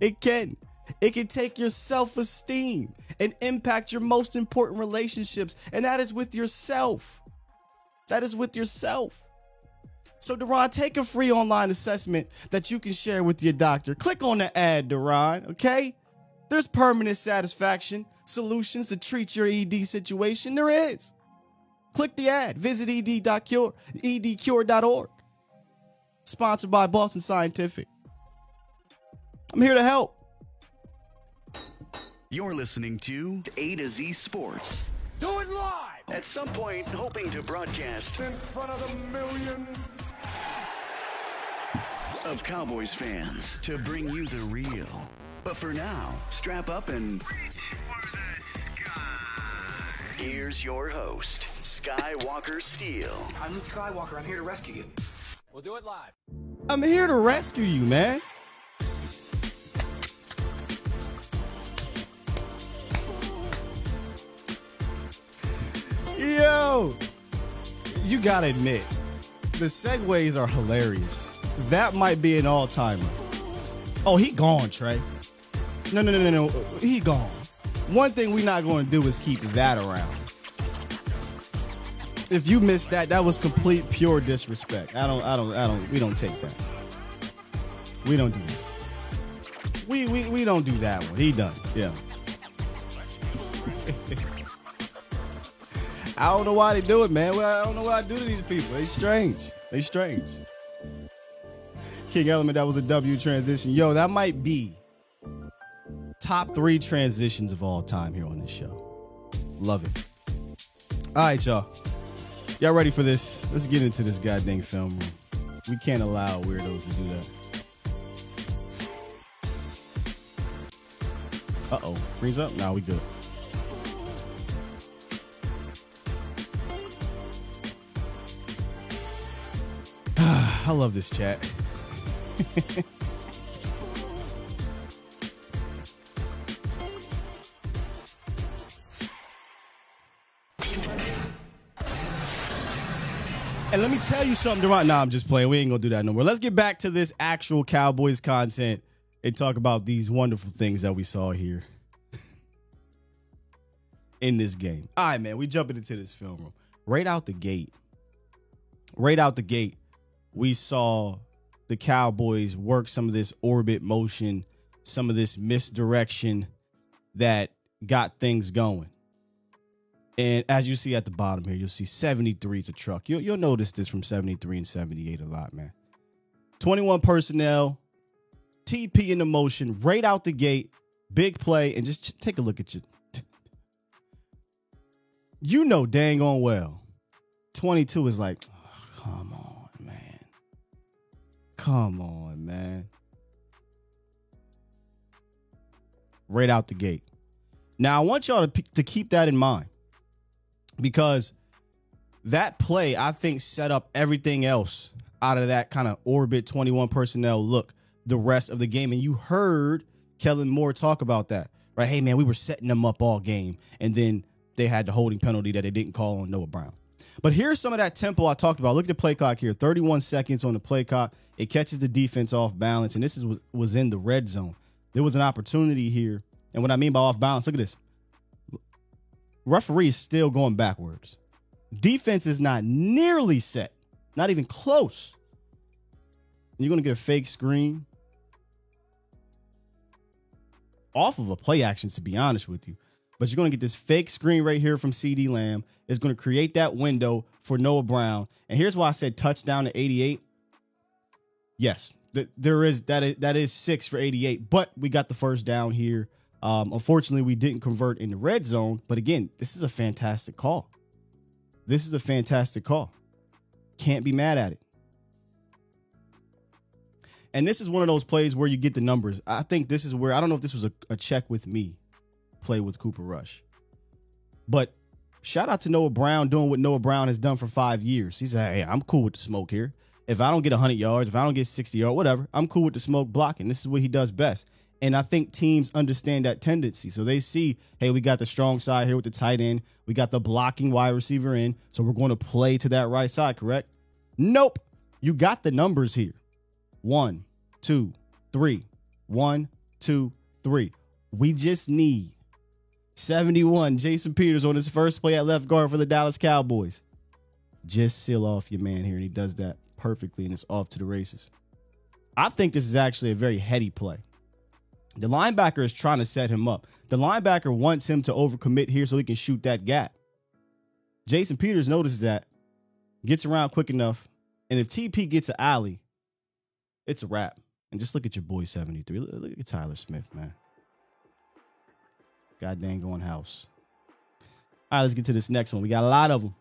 It can. It can take your self esteem and impact your most important relationships, and that is with yourself. That is with yourself. So, Deron, take a free online assessment that you can share with your doctor. Click on the ad, Deron, okay? There's permanent satisfaction solutions to treat your ED situation. There is. Click the ad. Visit ed.cure, edcure.org. Sponsored by Boston Scientific. I'm here to help. You're listening to A to Z Sports. Do it live! At some point, hoping to broadcast In front of the millions. of Cowboys fans to bring you the real. But for now, strap up and here's your host, Skywalker Steele. I'm Skywalker. I'm here to rescue you. We'll do it live. I'm here to rescue you, man. Yo, you gotta admit, the segues are hilarious. That might be an all timer. Oh, he gone, Trey. No, no, no, no, no. He gone. One thing we're not going to do is keep that around. If you missed that, that was complete pure disrespect. I don't, I don't, I don't. We don't take that. We don't do that. We we we don't do that one. He done. Yeah. I don't know why they do it, man. Well, I don't know what I do to these people. They strange. They strange. King Element, that was a W transition. Yo, that might be top three transitions of all time here on this show. Love it. All right, y'all. Y'all ready for this? Let's get into this goddamn film room. We can't allow weirdos to do that. Uh oh. Freeze up? Nah, we good. I love this chat. And let me tell you something, Deron. Nah, I'm just playing. We ain't gonna do that no more. Let's get back to this actual Cowboys content and talk about these wonderful things that we saw here in this game. All right, man. We jumping into this film room. Right out the gate. Right out the gate, we saw the Cowboys work some of this orbit motion, some of this misdirection that got things going. And as you see at the bottom here, you'll see 73 is a truck. You'll, you'll notice this from 73 and 78 a lot, man. 21 personnel, TP in the motion, right out the gate, big play, and just take a look at you. You know dang on well. 22 is like, "Oh, come on. Come on, man. Right out the gate. Now, I want y'all to, to keep that in mind because that play, I think, set up everything else out of that kind of orbit 21 personnel look the rest of the game. And you heard Kellen Moore talk about that, right? Hey, man, we were setting them up all game. And then they had the holding penalty that they didn't call on Noah Brown. But here's some of that tempo I talked about. Look at the play clock here 31 seconds on the play clock. It catches the defense off balance. And this is was, in the red zone. There was an opportunity here. And what I mean by off balance, look at this referee is still going backwards. Defense is not nearly set, not even close. You're going to get a fake screen off of a play action, to be honest with you. But you're going to get this fake screen right here from CeeDee Lamb. It's going to create that window for Noah Brown. And here's why I said touchdown to 88. Yes, th- there is that is that is six for 88, but we got the first down here. Um, unfortunately, we didn't convert in the red zone. But again, this is a fantastic call. This is a fantastic call. Can't be mad at it. And this is one of those plays where you get the numbers. I think this is where I don't know if this was a, a check with me play with Cooper Rush. But shout out to Noah Brown doing what Noah Brown has done for five years. He said, Hey, I'm cool with the smoke here. If I don't get 100 yards, if I don't get 60 yards, whatever, I'm cool with the smoke blocking. This is what he does best. And I think teams understand that tendency. So they see, hey, we got the strong side here with the tight end. We got the blocking wide receiver in. So we're going to play to that right side, correct? Nope. You got the numbers here. One, two, three. One, two, three. We just need 71. Jason Peters on his first play at left guard for the Dallas Cowboys. Just seal off your man here, and he does that perfectly, and it's off to the races. I think this is actually a very heady play. The linebacker is trying to set him up. The linebacker wants him to overcommit here so he can shoot that gap. Jason Peters notices that, gets around quick enough, and if TP gets an alley, it's a wrap. And just look at your boy 73. Look, at Tyler Smith, man. God dang going house. All right, let's get to this next one. We got a lot of them.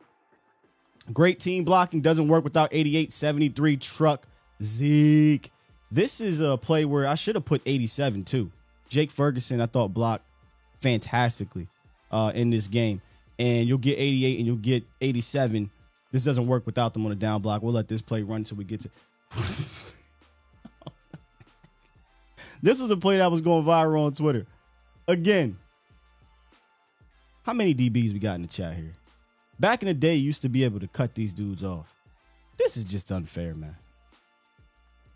Great team blocking doesn't work without 88 73 truck Zeke. This is a play where I should have put 87 too. Jake Ferguson, I thought blocked fantastically uh, in this game. And you'll get 88 and you'll get 87. This doesn't work without them on a down block. We'll let this play run until we get to. this was a play that was going viral on Twitter. Again, how many DBs we got in the chat here? Back in the day, you used to be able to cut these dudes off. This is just unfair, man.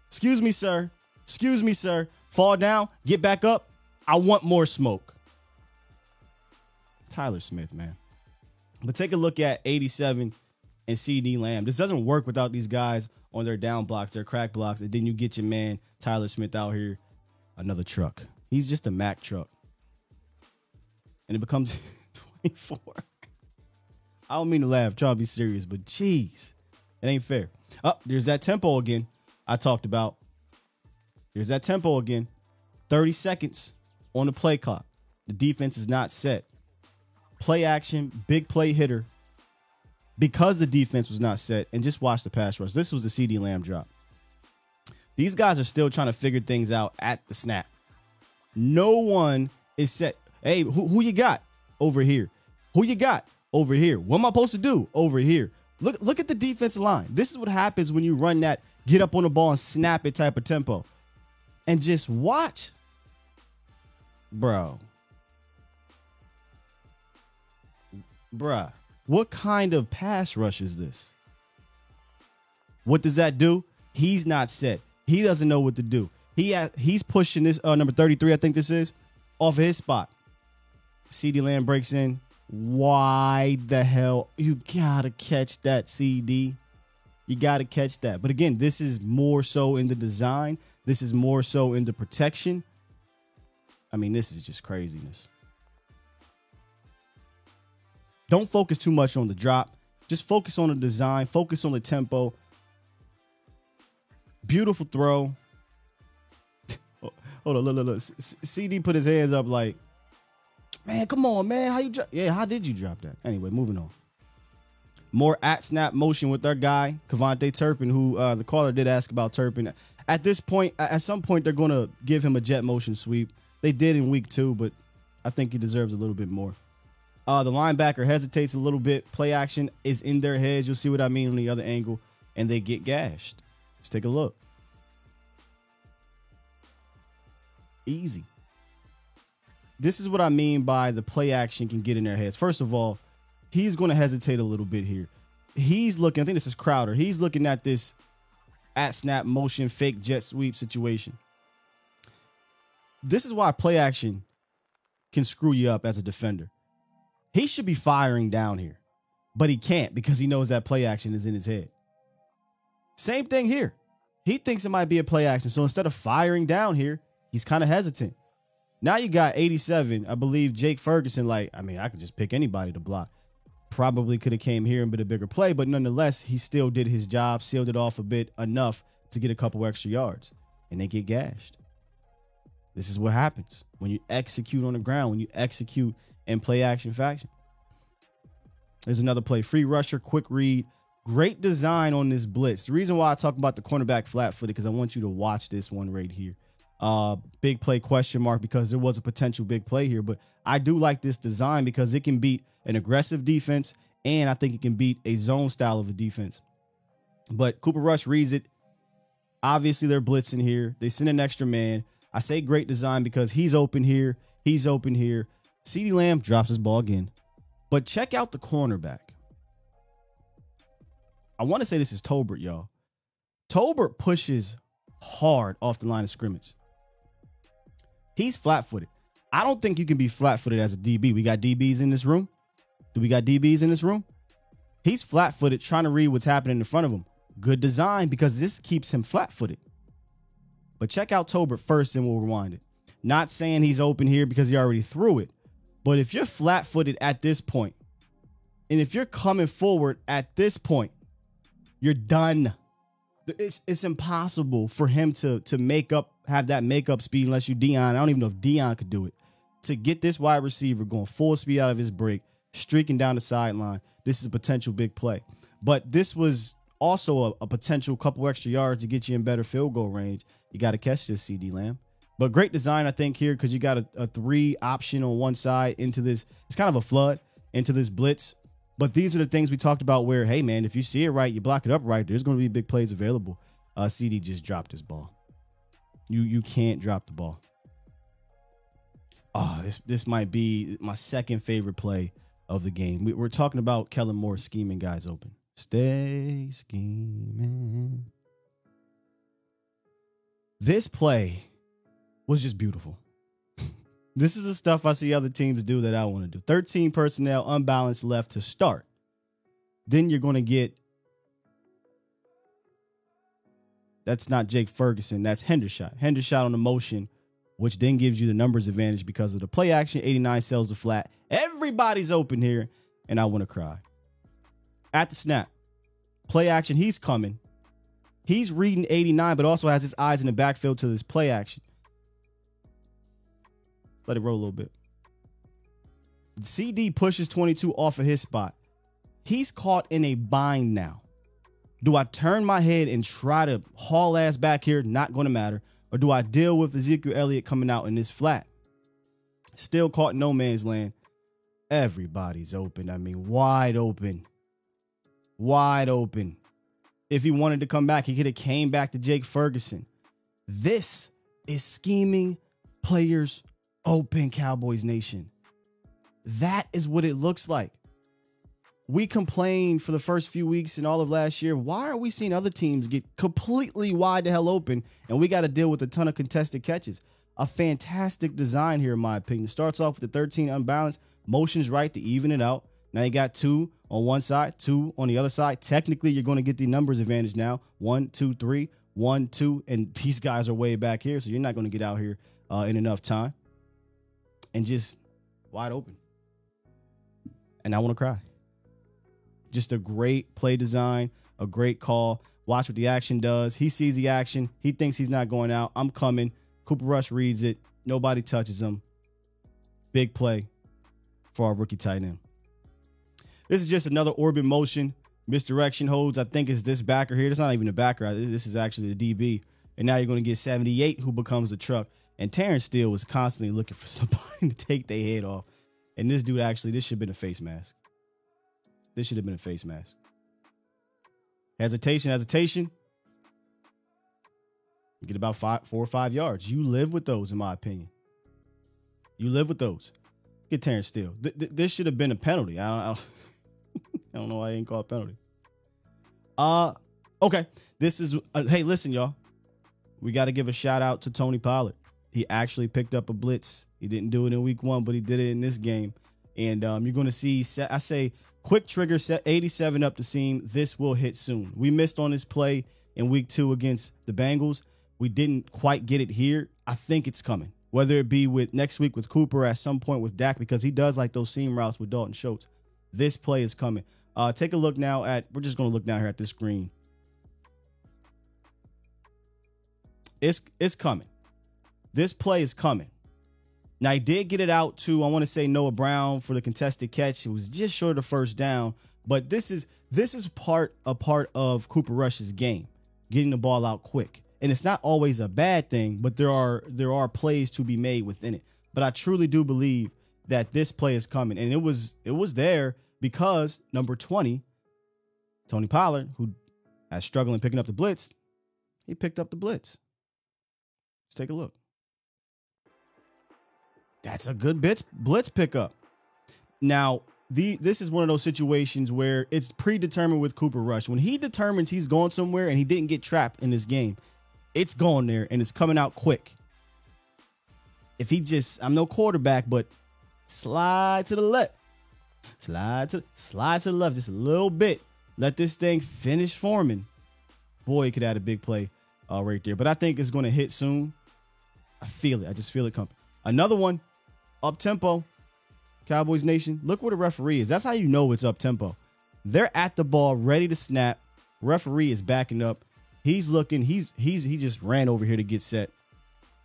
Excuse me, sir. Excuse me, sir. Fall down, get back up. I want more smoke. Tyler Smith, man. But take a look at 87 and CeeDee Lamb. This doesn't work without these guys on their down blocks, their crack blocks, and then you get your man Tyler Smith out here, another truck. He's just a Mack truck. And it becomes 24. I don't mean to laugh, try to be serious, but jeez, it ain't fair. Oh, there's that tempo again. I talked about. There's that tempo again. 30 seconds on the play clock. The defense is not set. Play action, big play hitter. Because the defense was not set, and just watch the pass rush. This was the CeeDee Lamb drop. These guys are still trying to figure things out at the snap. No one is set. Hey, who, who you got over here? Who you got over here? What am I supposed to do over here? Look, look at the defensive line. This is what happens when you run that get up on the ball and snap it type of tempo. And just watch. Bro. Bruh. What kind of pass rush is this? What does that do? He's not set. He doesn't know what to do. He has, he's pushing this uh, number 33, I think this is, off of his spot. CeeDee Lamb breaks in. Why the hell? You gotta catch that CD. You gotta catch that. But again, this is more so in the design. This is more so in the protection. I mean, this is just craziness. Don't focus too much on the drop. Just focus on the design, focus on the tempo. Beautiful throw. Hold on, look, look, look. CD put his hands up like, man, come on, man. How you drop? Yeah, how did you drop that? Anyway, moving on. More at snap motion with our guy, KaVontae Turpin, who uh, the caller did ask about Turpin. At this point, at some point, they're going to give him a jet motion sweep. They did in week two, but I think he deserves a little bit more. Uh, the linebacker hesitates a little bit. Play action is in their heads. You'll see what I mean on the other angle, and they get gashed. Let's take a look. Easy. This is what I mean by the play action can get in their heads. First of all, he's going to hesitate a little bit here. He's looking, I think this is Crowder. He's looking at this at snap motion fake jet sweep situation. This is why play action can screw you up as a defender. He should be firing down here, but he can't because he knows that play action is in his head. Same thing here. He thinks it might be a play action. So instead of firing down here, he's kind of hesitant. Now you got 87. I believe Jake Ferguson, like, I mean, I could just pick anybody to block. Probably could have came here and been a bigger play, but nonetheless, he still did his job, sealed it off a bit enough to get a couple extra yards. And they get gashed. This is what happens when you execute on the ground, when you execute and play action faction. There's another play. Free rusher, quick read. Great design on this blitz. The reason why I talk about the cornerback flat footed because I want you to watch this one right here. Uh, big play question mark because there was a potential big play here, but I do like this design because it can beat an aggressive defense and I think it can beat a zone style of a defense. But Cooper Rush reads it. Obviously, they're blitzing here. They send an extra man. I say great design because he's open here. He's open here. CeeDee Lamb drops his ball again. But check out the cornerback. I want to say this is Tolbert, y'all. Tolbert pushes hard off the line of scrimmage. He's flat footed. I don't think you can be flat footed as a DB. We got DBs in this room. Do we got DBs in this room? He's flat footed, trying to read what's happening in front of him. Good design because this keeps him flat footed. But check out Tolbert first and we'll rewind it. Not saying he's open here because he already threw it, but if you're flat footed at this point, and if you're coming forward at this point, you're done. It's it's impossible for him to to make up have that makeup speed unless you Dion. I don't even know if Dion could do it. To get this wide receiver going full speed out of his break, streaking down the sideline, this is a potential big play. But this was also a, a potential couple extra yards to get you in better field goal range. You got to catch this CeeDee Lamb. But great design, I think, here because you got a, a, three option on one side into this. It's kind of a flood into this blitz. But these are the things we talked about where, hey, man, if you see it right, you block it up right, there's going to be big plays available. Uh, CD just dropped his ball. You you can't drop the ball. Oh, this this might be my second favorite play of the game. We, we're talking about Kellen Moore scheming guys open. Stay scheming. This play was just beautiful. This is the stuff I see other teams do that I want to do. 13 personnel, unbalanced left to start. Then you're going to get. That's not Jake Ferguson. That's Hendershot. Hendershot on the motion, which then gives you the numbers advantage because of the play action. 89 sells the flat. Everybody's open here, and I want to cry. At the snap, play action. He's coming. He's reading 89, but also has his eyes in the backfield to this play action. Let it roll a little bit. CD pushes 22 off of his spot. He's caught in a bind now. Do I turn my head and try to haul ass back here? Not going to matter. Or do I deal with Ezekiel Elliott coming out in this flat? Still caught in no man's land. Everybody's open. I mean, wide open. Wide open. If he wanted to come back, he could have came back to Jake Ferguson. This is scheming players open Cowboys Nation. That is what it looks like. We complained for the first few weeks and all of last year. Why are we seeing other teams get completely wide the hell open and we got to deal with a ton of contested catches? A fantastic design here, in my opinion. Starts off with the 13 unbalanced, motions right to even it out. Now you got two on one side, two on the other side. Technically, you're going to get the numbers advantage now. One, two, three, one, two, and these guys are way back here, so you're not going to get out here uh, in enough time. And just wide open. And I want to cry. Just a great play design, a great call. Watch what the action does. He sees the action. He thinks he's not going out. I'm coming. Cooper Rush reads it. Nobody touches him. Big play for our rookie tight end. This is just another orbit motion. Misdirection holds. I think it's this backer here. It's not even a backer. This is actually the DB. And now you're going to get 78 who becomes the truck. And Terence Steele was constantly looking for somebody to take their head off. And this dude actually, this should have been a face mask. This should have been a face mask. Hesitation, hesitation. You get about five, four or five yards. You live with those, in my opinion. You live with those. Get Terence Steele. Th- th- this should have been a penalty. I don't, I don't, I don't know why I ain't called penalty. Uh, okay. This is uh, hey, listen, y'all. We got to give a shout out to Tony Pollard. He actually picked up a blitz. He didn't do it in week one, but he did it in this game. And um, you're going to see, I say, quick trigger set 87 up the seam. This will hit soon. We missed on this play in week two against the Bengals. We didn't quite get it here. I think it's coming. Whether it be with next week with Cooper at some point with Dak, because he does like those seam routes with Dalton Schultz. This play is coming. Uh, take a look now at, we're just going to look down here at this screen. It's, it's coming. This play is coming. Now he did get it out to I want to say Noah Brown for the contested catch. It was just short of first down, but this is this is part a part of Cooper Rush's game, getting the ball out quick. And it's not always a bad thing, but there are there are plays to be made within it. But I truly do believe that this play is coming, and it was it was there because number twenty, Tony Pollard, who has struggling picking up the blitz, he picked up the blitz. Let's take a look. That's a good blitz blitz pickup. Now, the this is one of those situations where it's predetermined with Cooper Rush. When he determines he's going somewhere and he didn't get trapped in this game, it's going there and it's coming out quick. If he just, I'm no quarterback, but slide to the left, slide to slide to the left just a little bit. Let this thing finish forming. Boy, he could add a big play uh, right there. But I think it's going to hit soon. I feel it. I just feel it coming. Another one up tempo. Cowboys Nation, look where the referee is. That's how you know it's up tempo. They're at the ball, ready to snap. Referee is backing up. He's looking. He's he's he just ran over here to get set.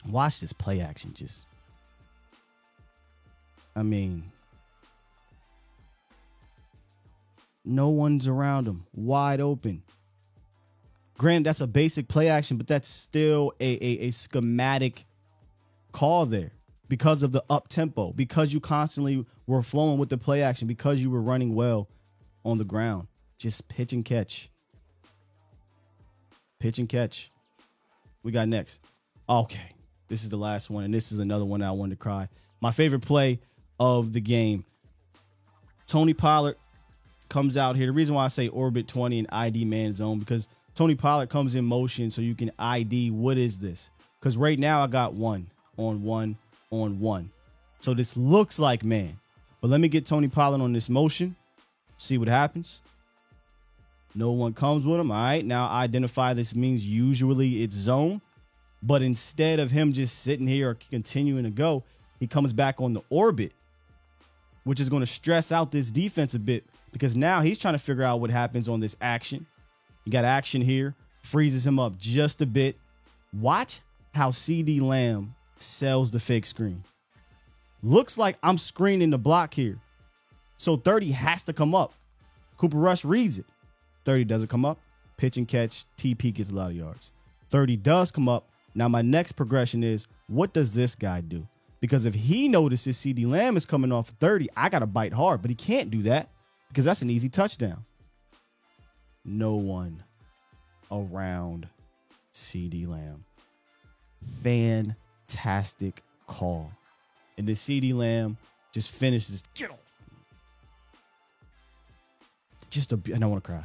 Watch this play action. Just, I mean, no one's around him, wide open. Grant, that's a basic play action, but that's still a, a, a schematic call there because of the up tempo, because you constantly were flowing with the play action, because you were running well on the ground. Just pitch and catch. Pitch and catch. We got next. Okay. This is the last one, and this is another one I wanted to cry. My favorite play of the game. Tony Pollard comes out here. The reason why I say orbit 20 and ID man zone, because Tony Pollard comes in motion so you can ID what is this. Because right now I got one on one on one. So this looks like man. But let me get Tony Pollard on this motion, see what happens. No one comes with him. All right. Now identify this means usually it's zone. But instead of him just sitting here or continuing to go, he comes back on the orbit, which is going to stress out this defense a bit because now he's trying to figure out what happens on this action. You got action here, freezes him up just a bit. Watch how CeeDee Lamb sells the fake screen. Looks like I'm screening the block here. So 30 has to come up. Cooper Rush reads it. 30 doesn't come up. Pitch and catch. TP gets a lot of yards. 30 does come up. Now, my next progression is what does this guy do? Because if he notices CeeDee Lamb is coming off 30, I got to bite hard, but he can't do that because that's an easy touchdown. No one around CeeDee Lamb. Fantastic call. And the CeeDee Lamb just finishes. Get off. Just a, I don't want to cry.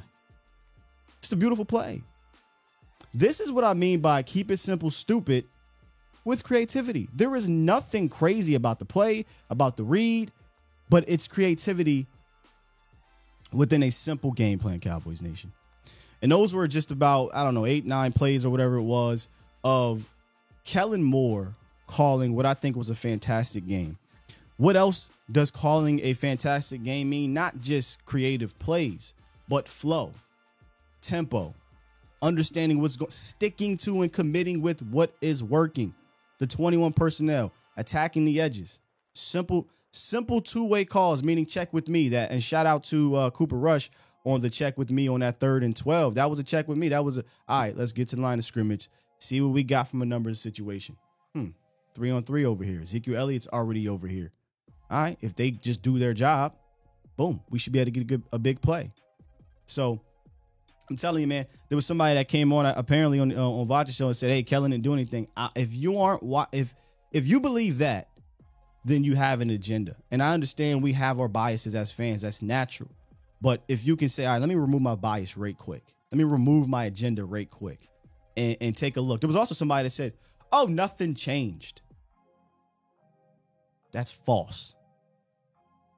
Just a beautiful play. This is what I mean by keep it simple, stupid with creativity. There is nothing crazy about the play, about the read, but it's creativity within a simple game plan, Cowboys Nation. And those were just about, I don't know, eight, nine plays or whatever it was of Kellen Moore calling what I think was a fantastic game. What else does calling a fantastic game mean? Not just creative plays, but flow, tempo, understanding what's going, sticking to and committing with what is working. The 21 personnel, attacking the edges. Simple, simple two-way calls, meaning check with me. That and shout out to uh, Cooper Rush on the check with me on that third and 12. That was a check with me. That was a all right, let's get to the line of scrimmage. See what we got from a numbers situation. Hmm. Three on three over here. Ezekiel Elliott's already over here. All right. If they just do their job, boom, we should be able to get a, good, a big play. So I'm telling you, man, there was somebody that came on apparently on uh, on Vacha show and said, "Hey, Kellen didn't do anything." If you aren't, if if you believe that, then you have an agenda. And I understand we have our biases as fans. That's natural. But if you can say, "All right, let me remove my bias right quick. Let me remove my agenda right quick," and, and take a look. There was also somebody that said, "Oh, nothing changed." That's false.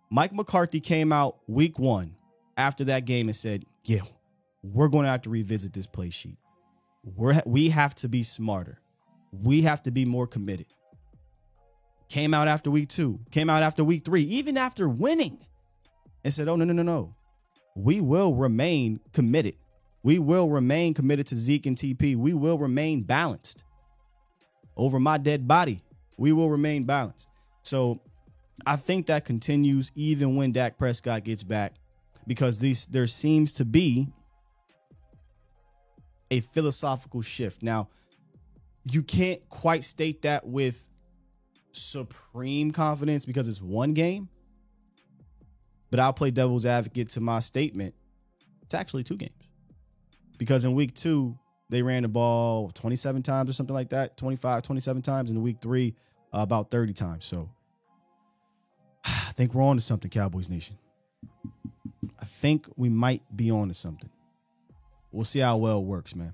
Mike McCarthy came out week one after that game and said, "Yeah." we're going to have to revisit this play sheet. We're we have to be smarter. We have to be more committed. Came out after week two, came out after week three, even after winning, and said, "Oh no, no, no, no, we will remain committed. We will remain committed to Zeke and TP. We will remain balanced. Over my dead body, we will remain balanced." So, I think that continues even when Dak Prescott gets back, because these there seems to be a philosophical shift. Now, you can't quite state that with supreme confidence because it's one game. But I'll play devil's advocate to my statement. It's actually two games. Because in week two, they ran the ball 27 times or something like that 25, 27 times. In week three, uh, about 30 times. So I think we're on to something, Cowboys Nation. I think we might be on to something. We'll see how well it works, man.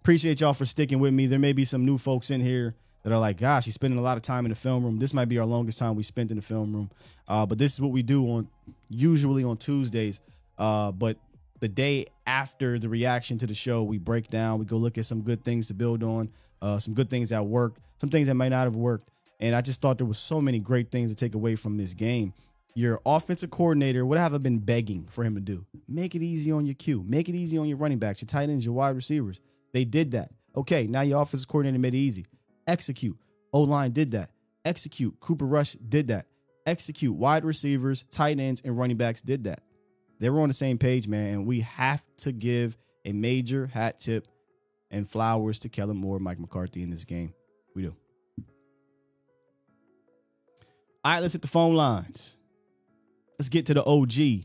Appreciate y'all for sticking with me. There may be some new folks in here that are like, gosh, he's spending a lot of time in the film room. This might be our longest time we spent in the film room. Uh, but this is what we do on usually on Tuesdays. Uh, but the day after the reaction to the show, we break down, we go look at some good things to build on, uh, some good things that worked, some things that might not have worked. And I just thought there was so many great things to take away from this game your offensive coordinator, what have I been begging for him to do? Make it easy on your Q. Make it easy on your running backs, your tight ends, your wide receivers. They did that. Okay, now your offensive coordinator made it easy. Execute. O line did that. Execute. Cooper Rush did that. Execute. Wide receivers, tight ends, and running backs did that. They were on the same page, man. And we have to give a major hat tip and flowers to Kellen Moore, Mike McCarthy in this game. We do. All right, let's hit the phone lines. Let's get to the OG.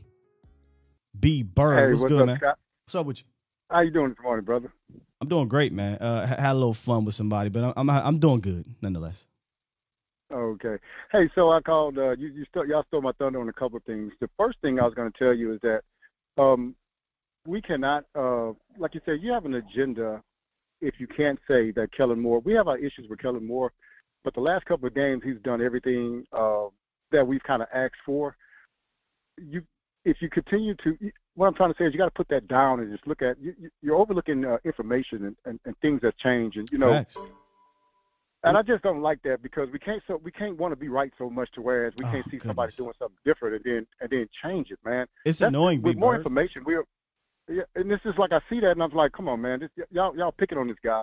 B Bird. Hey, what's, what's good, up, man? Scott? What's up with you? How you doing this morning, brother? I'm doing great, man. Uh, had a little fun with somebody, but I'm I'm, I'm doing good nonetheless. Okay. Hey, so I called. Uh, you you still y'all stole my thunder on a couple of things. The first thing I was going to tell you is that um, we cannot, uh, like you said, you have an agenda. If you can't say that Kellen Moore, we have our issues with Kellen Moore, but the last couple of games he's done everything uh, that we've kind of asked for. You, if you continue to, what I'm trying to say is you got to put that down and just look at. You- you're overlooking uh, information and, and, and things that change, and you know. Facts. And I just don't like that because we can't so we can't want to be right so much to whereas we Oh, can't see somebody doing something different and then and then change it, man. It's That's- annoying, With more information, we're yeah, and this is like I see that and I'm like, come on, man, this, y'all y'all picking on this guy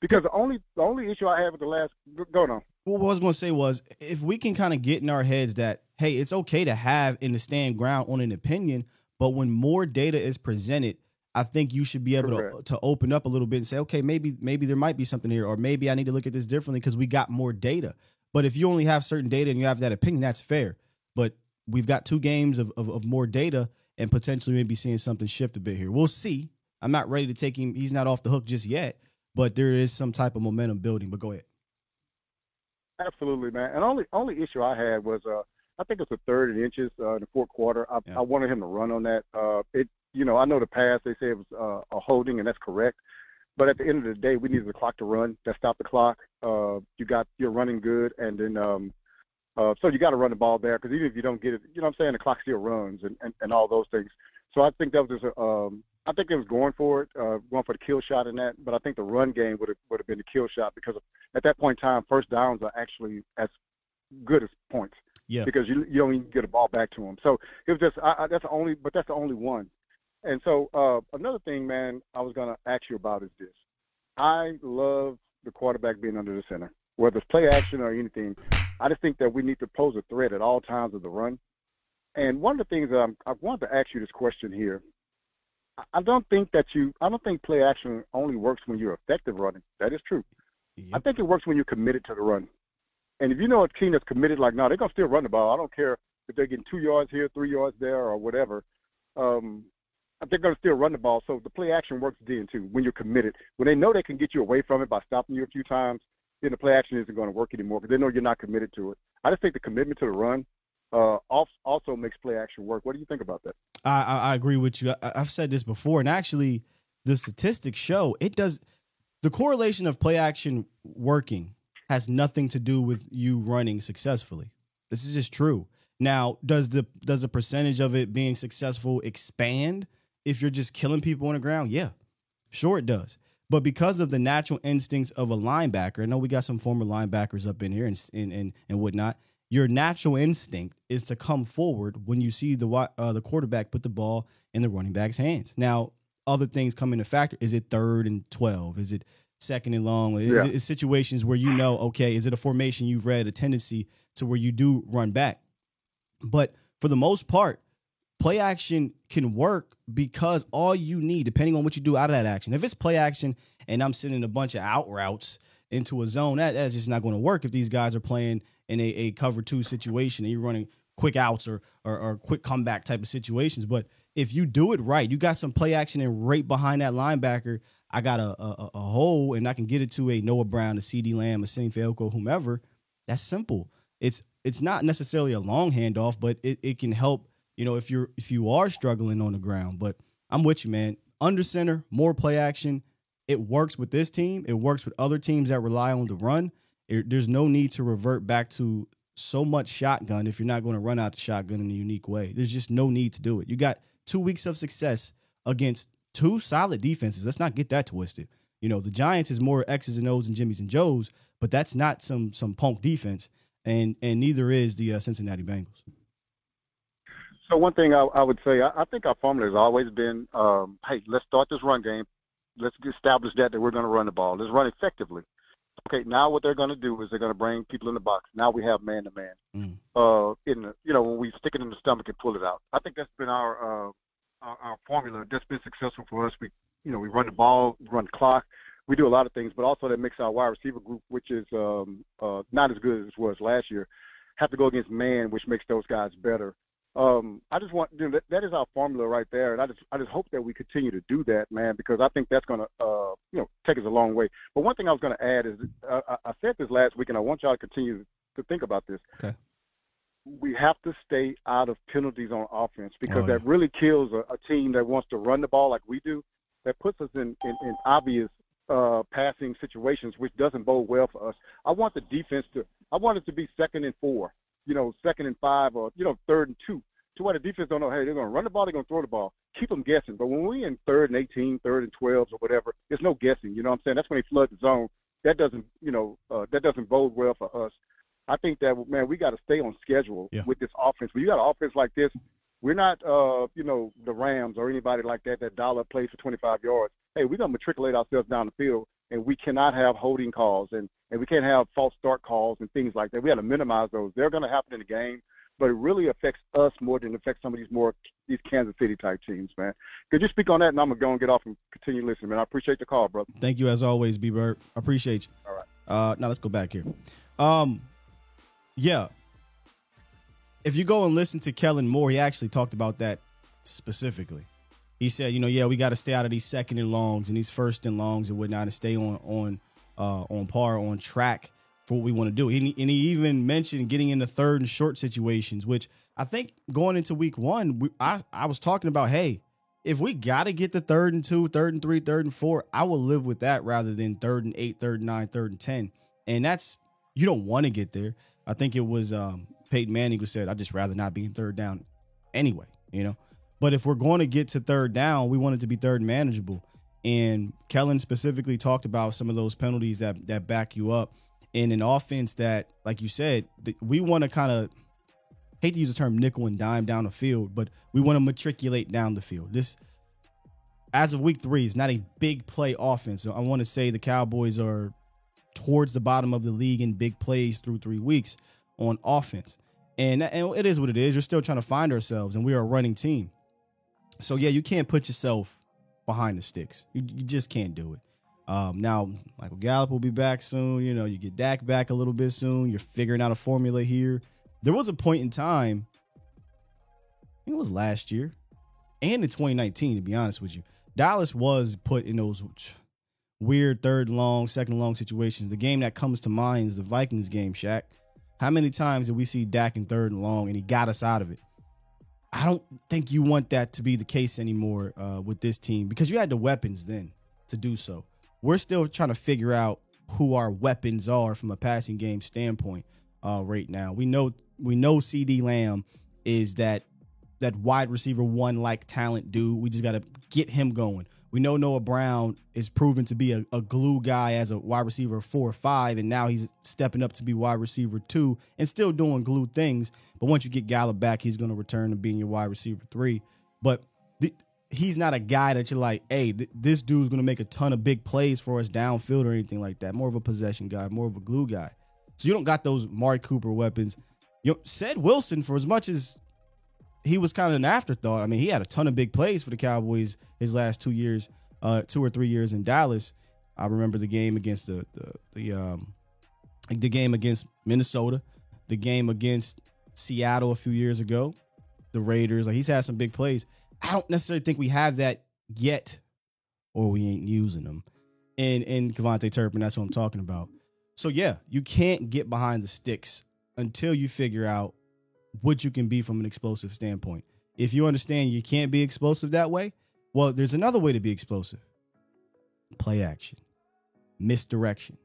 because the only the only issue I have with the last go go on. Well, what I was going to say was if we can kind of get in our heads that, hey, it's okay to have and to stand ground on an opinion, but when more data is presented, I think you should be able to, Correct. to open up a little bit and say, okay, maybe maybe there might be something here, or maybe I need to look at this differently because we got more data. But if you only have certain data and you have that opinion, that's fair. But we've got two games of, of, of more data and potentially maybe seeing something shift a bit here. We'll see. I'm not ready to take him. He's not off the hook just yet, but there is some type of momentum building. But go ahead. Absolutely, man. And only only issue I had was uh I think it's a third and inches uh, in the fourth quarter. I, Yeah. I wanted him to run on that. Uh, it you know I know the pass they say it was uh, a holding and that's correct. But at the end of the day, we needed the clock to run. That stopped the clock. Uh, you got you're running good, and then um, uh, so you got to run the ball there because even if you don't get it, you know what I'm saying the clock still runs and, and, and all those things. So I think that was just a, um, I think it was going for it, uh, going for the kill shot in that. But I think the run game would have would have been the kill shot because at that point in time, first downs are actually as good as points Yeah. because you you don't even get a ball back to them. So it was just I, I, that's the only, but that's the only one. And so uh, another thing, man, I was gonna ask you about is this. I love the quarterback being under the center, whether it's play action or anything. I just think that we need to pose a threat at all times of the run. And one of the things that I'm, I wanted to ask you this question here. I- don't think that you. I don't think play action only works when you're effective running. That is true. I think it works when you're committed to the run. And if you know a team that's committed, like, no, they're gonna still run the ball. I don't care if they're getting two yards here, three yards there, or whatever. Um, they're gonna still run the ball. So the play action works then too. When you're committed, when they know they can get you away from it by stopping you a few times, then the play action isn't going to work anymore because they know you're not committed to it. I just think the commitment to the run uh, also makes play action work. What do you think about that? I, I, I agree with you. I, I've said this before, and actually, the statistics show it does. The correlation of play action working has nothing to do with you running successfully. This is just true. Now, does the does the percentage of it being successful expand if you're just killing people on the ground? Yeah, sure it does. But because of the natural instincts of a linebacker, I know we got some former linebackers up in here and and and, and whatnot. Your natural instinct is to come forward when you see the uh, the quarterback put the ball in the running back's hands. Now, other things come into factor. Is it third and twelve? Is it second and long? Is Yeah. it is situations where you know, okay, is it a formation you've read a tendency to where you do run back? But for the most part, play action can work because all you need, depending on what you do out of that action, if it's play action and I'm sending a bunch of out routes into a zone, that, that's just not going to work if these guys are playing in a, a cover two situation and you're running quick outs or, or or quick comeback type of situations. But if you do it right, you got some play action and right behind that linebacker, I got a, a, a hole and I can get it to a Noah Brown, a CeeDee Lamb, a Simi Fehoko, whomever. That's simple. It's it's not necessarily a long handoff, but it, it can help, you know, if you're if you are struggling on the ground. But I'm with you, man. Under center, more play action. It works with this team. It works with other teams that rely on the run. It- there's no need to revert back to so much shotgun if you're not going to run out the shotgun in a unique way. There's just no need to do it. You got two weeks of success against two solid defenses. Let's not get that twisted. You know, the Giants is more X's and O's and Jimmys and Joes, but that's not some some punk defense, and and neither is the uh, Cincinnati Bengals. So one thing I, I would say, I, I think our formula has always been, um, hey, let's start this run game. Let's establish that that we're going to run the ball. Let's run effectively. Okay, now what they're going to do is they're going to bring people in the box. Now we have man to man. In the, you know, when we stick it in the stomach and pull it out. I think that's been our uh, our, our formula. That's been successful for us. We, you know, we run the ball, run clock. We do a lot of things, but also that makes our wide receiver group, which is um, uh, not as good as it was last year, have to go against man, which makes those guys better. Um, I just want you know, that, that is our formula right there, and I just I just hope that we continue to do that, man, because I think that's going to uh, you know take us a long way. But one thing I was going to add is uh, I, I said this last week, and I want y'all to continue to think about this. Okay. We have to stay out of penalties on offense because Oh, yeah. that really kills a, a team that wants to run the ball like we do. That puts us in in, in obvious uh, passing situations, which doesn't bode well for us. I want the defense to. I want it to be second and four you know, second and five or you know, third and two, to where the defense don't know, hey, they're going to run the ball, they're going to throw the ball, keep them guessing. But when we in third and 18, third and 12s or whatever, there's no guessing. You know what I'm saying? That's when they flood the zone. That doesn't, you know, uh, that doesn't bode well for us. I think that man, we got to stay on schedule Yeah. with this offense. When you got an offense like this, we're not, uh, you know, the Rams or anybody like that that dollar plays for 25 yards. Hey, we're gonna matriculate ourselves down the field, and we cannot have holding calls and and we can't have false start calls and things like that. We got to minimize those. They're gonna happen in the game, but it really affects us more than it affects some of these more these Kansas City type teams, man. Could you speak on that? And I'm gonna go and get off and continue listening, man. I appreciate the call, brother. Thank you as always, B Bird. I appreciate you. All right. Uh, now let's go back here. Um, yeah. If you go and listen to Kellen Moore, he actually talked about that specifically. He said, you know, yeah, we got to stay out of these second and longs and these first and longs and whatnot, and stay on on uh, on par, on track for what we want to do. And he, and he even mentioned getting into third and short situations, which I think going into week one, we, I I was talking about, hey, if we got to get the third and two, third and three, third and four, I will live with that rather than third and eight, third and nine, third and ten. And that's you don't want to get there. I think it was um, Peyton Manning who said, "I'd just rather not be in third down anyway." You know, but if we're going to get to third down, we want it to be third manageable. And Kellen specifically talked about some of those penalties that that back you up in an offense that, like you said, we want to kind of hate to use the term nickel and dime down the field, but we want to matriculate down the field. This, as of week three, is not a big play offense. So I want to say the Cowboys are towards the bottom of the league in big plays through three weeks on offense. And, and it is what it is. We're still trying to find ourselves, and we are a running team. So yeah, you can't put yourself behind the sticks. You, you just can't do it. Um, now, Michael Gallup will be back soon. You know, you get Dak back a little bit soon. You're figuring out a formula here. There was a point in time, it was last year and in 2019, to be honest with you. Dallas was put in those weird third long, second long situations. The game that comes to mind is the Vikings game, Shaq. How many times did we see Dak in third and long and he got us out of it? I don't think you want that to be the case anymore uh, with this team because you had the weapons then to do so. We're still trying to figure out who our weapons are from a passing game standpoint uh, right now. We know we know CeeDee Lamb is that that wide receiver one like talent dude. We just got to get him going. We know Noah Brown is proven to be a, a glue guy as a wide receiver four or five, and now he's stepping up to be wide receiver two and still doing glue things. But once you get Gallup back, he's going to return to being your wide receiver three. But the, he's not a guy that you're like, hey, th- this dude's going to make a ton of big plays for us downfield or anything like that. More of a possession guy, more of a glue guy. So you don't got those Amari Cooper weapons. You know, Ced Wilson for as much as he was kind of an afterthought. I mean, he had a ton of big plays for the Cowboys his last two years, uh, two or three years in Dallas. I remember the game against the the the um the game against Minnesota, the game against Seattle a few years ago, the Raiders. Like he's had some big plays. I don't necessarily think we have that yet, or we ain't using them. And and KaVontae Turpin, that's what I'm talking about. So yeah, you can't get behind the sticks until you figure out what you can be from an explosive standpoint. If you understand you can't be explosive that way, well, there's another way to be explosive. Play action, misdirection.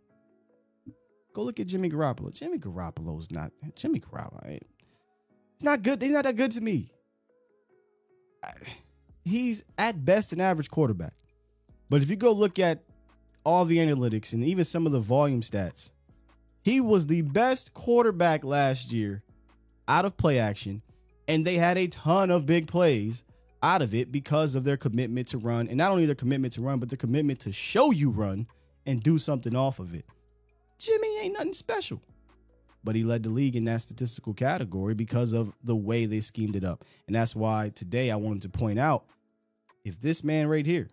Go look at Jimmy Garoppolo. Jimmy Garoppolo's not Jimmy Garoppolo. ain't- He's not good. He's not that good to me. I- He's at best an average quarterback. But if you go look at all the analytics and even some of the volume stats, he was the best quarterback last year out of play action, and they had a ton of big plays out of it because of their commitment to run, and not only their commitment to run, but their commitment to show you run and do something off of it. Jimmy ain't nothing special, but he led the league in that statistical category because of the way they schemed it up, and that's why today I wanted to point out if this man right here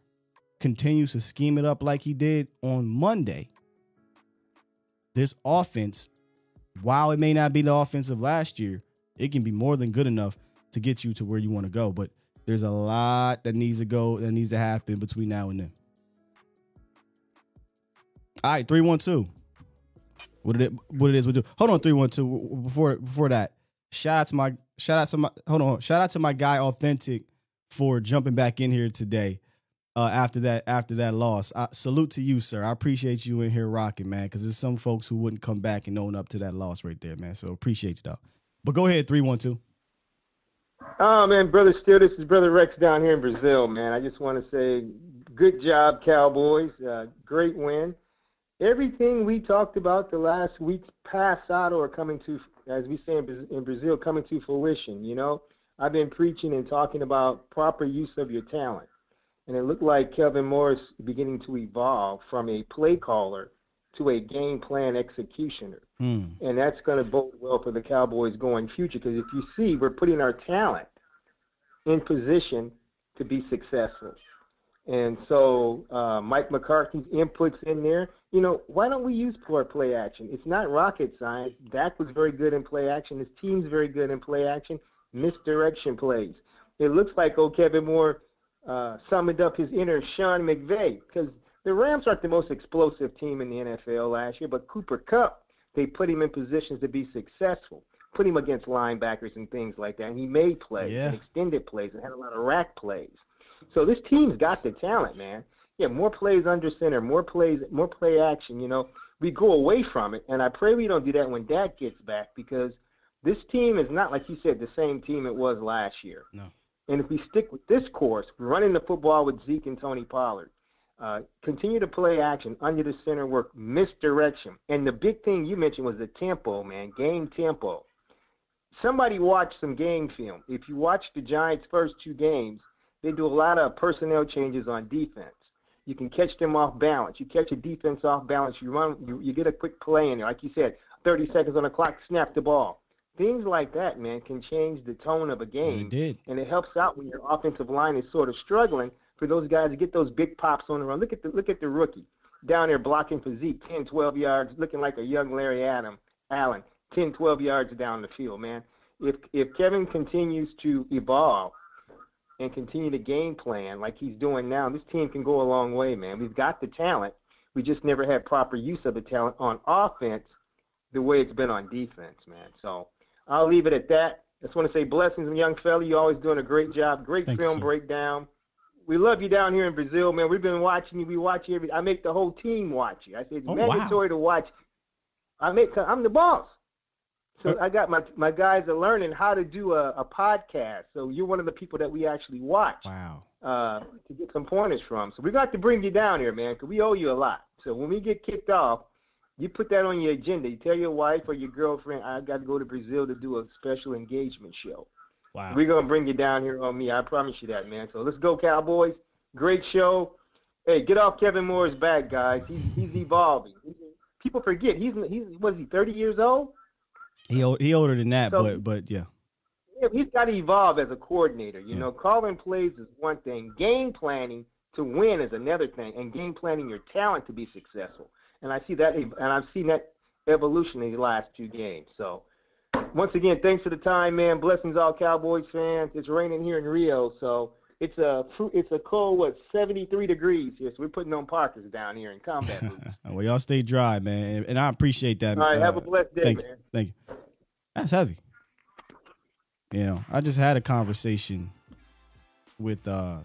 continues to scheme it up like he did on Monday, this offense while it may not be the offense of last year, it can be more than good enough to get you to where you want to go. But there's a lot that needs to go, that needs to happen between now and then. All right, three one two. What it what it is we do? Hold on, three one two. Before before that, shout out to my shout out to my hold on. Shout out to my guy Authentic for jumping back in here today. Uh, after that after that loss, I, salute to you, sir. I appreciate you in here rocking, man. Because there's some folks who wouldn't come back and own up to that loss right there, man. So appreciate you, though. But go ahead, three one two. Oh man, brother Steele, this is brother Rex down here in Brazil, man. I just want to say, good job, Cowboys. Uh, great win. Everything we talked about the last week's passado or coming to, as we say in, in Brazil, coming to fruition. You know, I've been preaching and talking about proper use of your talent, and it looked like Kevin Morris beginning to evolve from a play caller to a game plan executioner Hmm. and that's going to bode well for the Cowboys going future. Because if you see, we're putting our talent in position to be successful. And so uh, Mike McCarthy's inputs in there. You know, why don't we use poor play action? It's not rocket science. Dak was very good in play action. His team's very good in play action. Misdirection plays. It looks like old Kevin Moore uh, summoned up his inner Sean McVay because the Rams aren't the most explosive team in the NFL last year, but Cooper Kupp they put him in positions to be successful, put him against linebackers and things like that. And he made plays, Yeah. extended plays, and had a lot of rack plays. So this team's got the talent, man. Yeah, more plays under center, more plays, more play action. You know, we go away from it, and I pray we don't do that when Dak gets back because this team is not like you said the same team it was last year. No. And if we stick with this course, running the football with Zeke and Tony Pollard, uh, continue to play action under the center work, misdirection. And the big thing you mentioned was the tempo, man, game tempo. Somebody watch some game film. If you watch the Giants' first two games, they do a lot of personnel changes on defense. You can catch them off balance. You catch a defense off balance. You run. You, you get a quick play in there, like you said, 30 seconds on the clock, snap the ball. Things like that, man, can change the tone of a game It did. and it helps out when your offensive line is sort of struggling for those guys to get those big pops on the run. Look at the look at the rookie down there blocking for Zeke, 10, 12 yards, looking like a young Larry Adam Allen, 10, 12 yards down the field, man. If if Kevin continues to evolve and continue to game plan like he's doing now, this team can go a long way, man. We've got the talent. We just never had proper use of the talent on offense the way it's been on defense, man. So I'll leave it at that. Just want to say blessings, young fella. You're always doing a great job. Great Thank you, film sir. breakdown. We love you down here in Brazil, man. We've been watching you. We watch you every. I make the whole team watch you. I say it's Oh, wow. mandatory to watch. I make. I'm the boss. So I got my my guys are learning how to do a, a podcast. So you're one of the people that we actually watch Wow. uh, to get some pointers from. So we got to bring you down here, man, because we owe you a lot. So when we get kicked off, you put that on your agenda. You tell your wife or your girlfriend, I got to go to Brazil to do a special engagement show. Wow. We're gonna bring you down here on me. I promise you that, man. So let's go, Cowboys. Great show. Hey, get off Kevin Moore's back, guys. He's he's evolving. People forget he's he's was he 30 years old? He he older than that, So- but but yeah. Yeah, he's got to evolve as a coordinator. You know, calling plays is one thing. Game planning to win is another thing, and game planning your talent to be successful. And I see that, and I've seen that evolution in the last two games. So, once again, thanks for the time, man. Blessings, all Cowboys fans. It's raining here in Rio, so it's a it's a cold what 73 degrees here. So we're putting on parkers down here in combat boots. well, y'all stay dry, man, and, I appreciate that. All right, have uh, a blessed day, thank, man. Thank you. That's heavy. You know, I just had a conversation with uh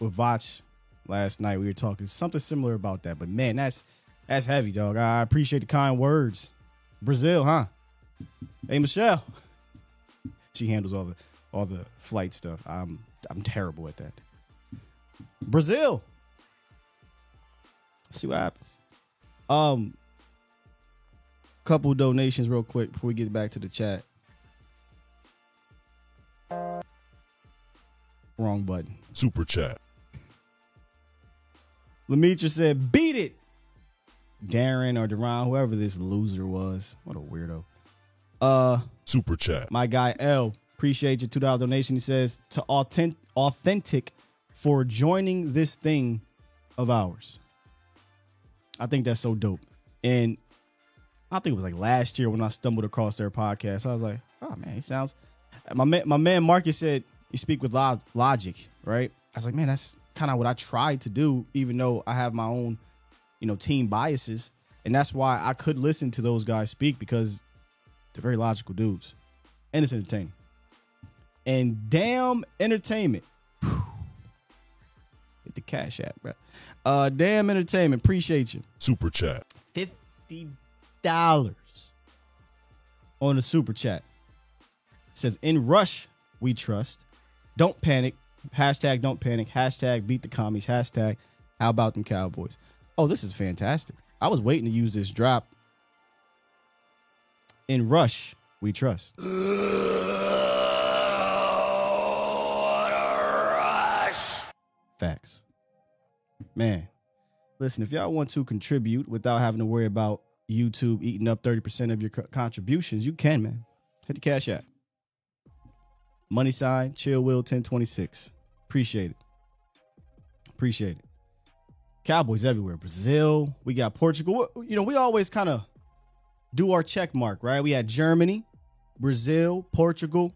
with Voch last night. We were talking something similar about that, but man, that's that's heavy, dog. I appreciate the kind words. Brazil, huh? Hey, Michelle. She handles all the all the flight stuff. I'm I'm terrible at that. Brazil. Let's see what happens. Um, couple donations real quick before we get back to the chat. Wrong button. Super chat. Lemitra said, "Beat it." Darren or Deron, whoever this loser was, what a weirdo. Uh, super chat. My guy L, appreciate your two dollar donation. He says to authentic, authentic for joining this thing of ours. I think that's so dope. And I think it was like last year when I stumbled across their podcast. I was like, oh man, he sounds. My man, my man Marcus said you speak with log- logic, right? I was like, man, that's kind of what I tried to do, even though I have my own, you know, team biases, and that's why I could listen to those guys speak because they're very logical dudes, and it's entertaining. And damn entertainment. Whew. Hit the cash app, bro. Uh, damn entertainment. Appreciate you. Super chat. Fifty dollars on the super chat. says in rush we trust. Don't panic. Hashtag don't panic. Hashtag beat the commies. Hashtag how about them Cowboys? Oh, this is fantastic. I was waiting to use this drop. In rush we trust. Facts. Man, listen, if y'all want to contribute without having to worry about YouTube eating up 30% of your co- contributions, you can, man. Hit the cash app. Money sign, chill will 1026. Appreciate it. Appreciate it. Cowboys everywhere. Brazil. We got Portugal. You know, we always kind of do our check mark, right? We had Germany, Brazil, Portugal,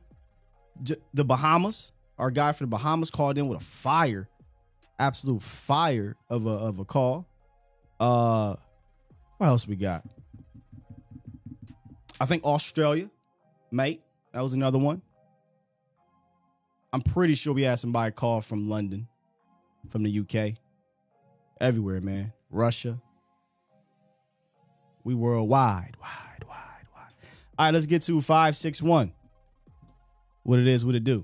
J- the Bahamas. Our guy from the Bahamas called in with a fire, absolute fire of a of a call. Uh, what else we got? I think Australia, mate. That was another one. I'm pretty sure we had somebody call from London, from the UK. Everywhere, man. Russia. We worldwide. Wide, wide, wide. All right, let's get to 561. What it is, what it do.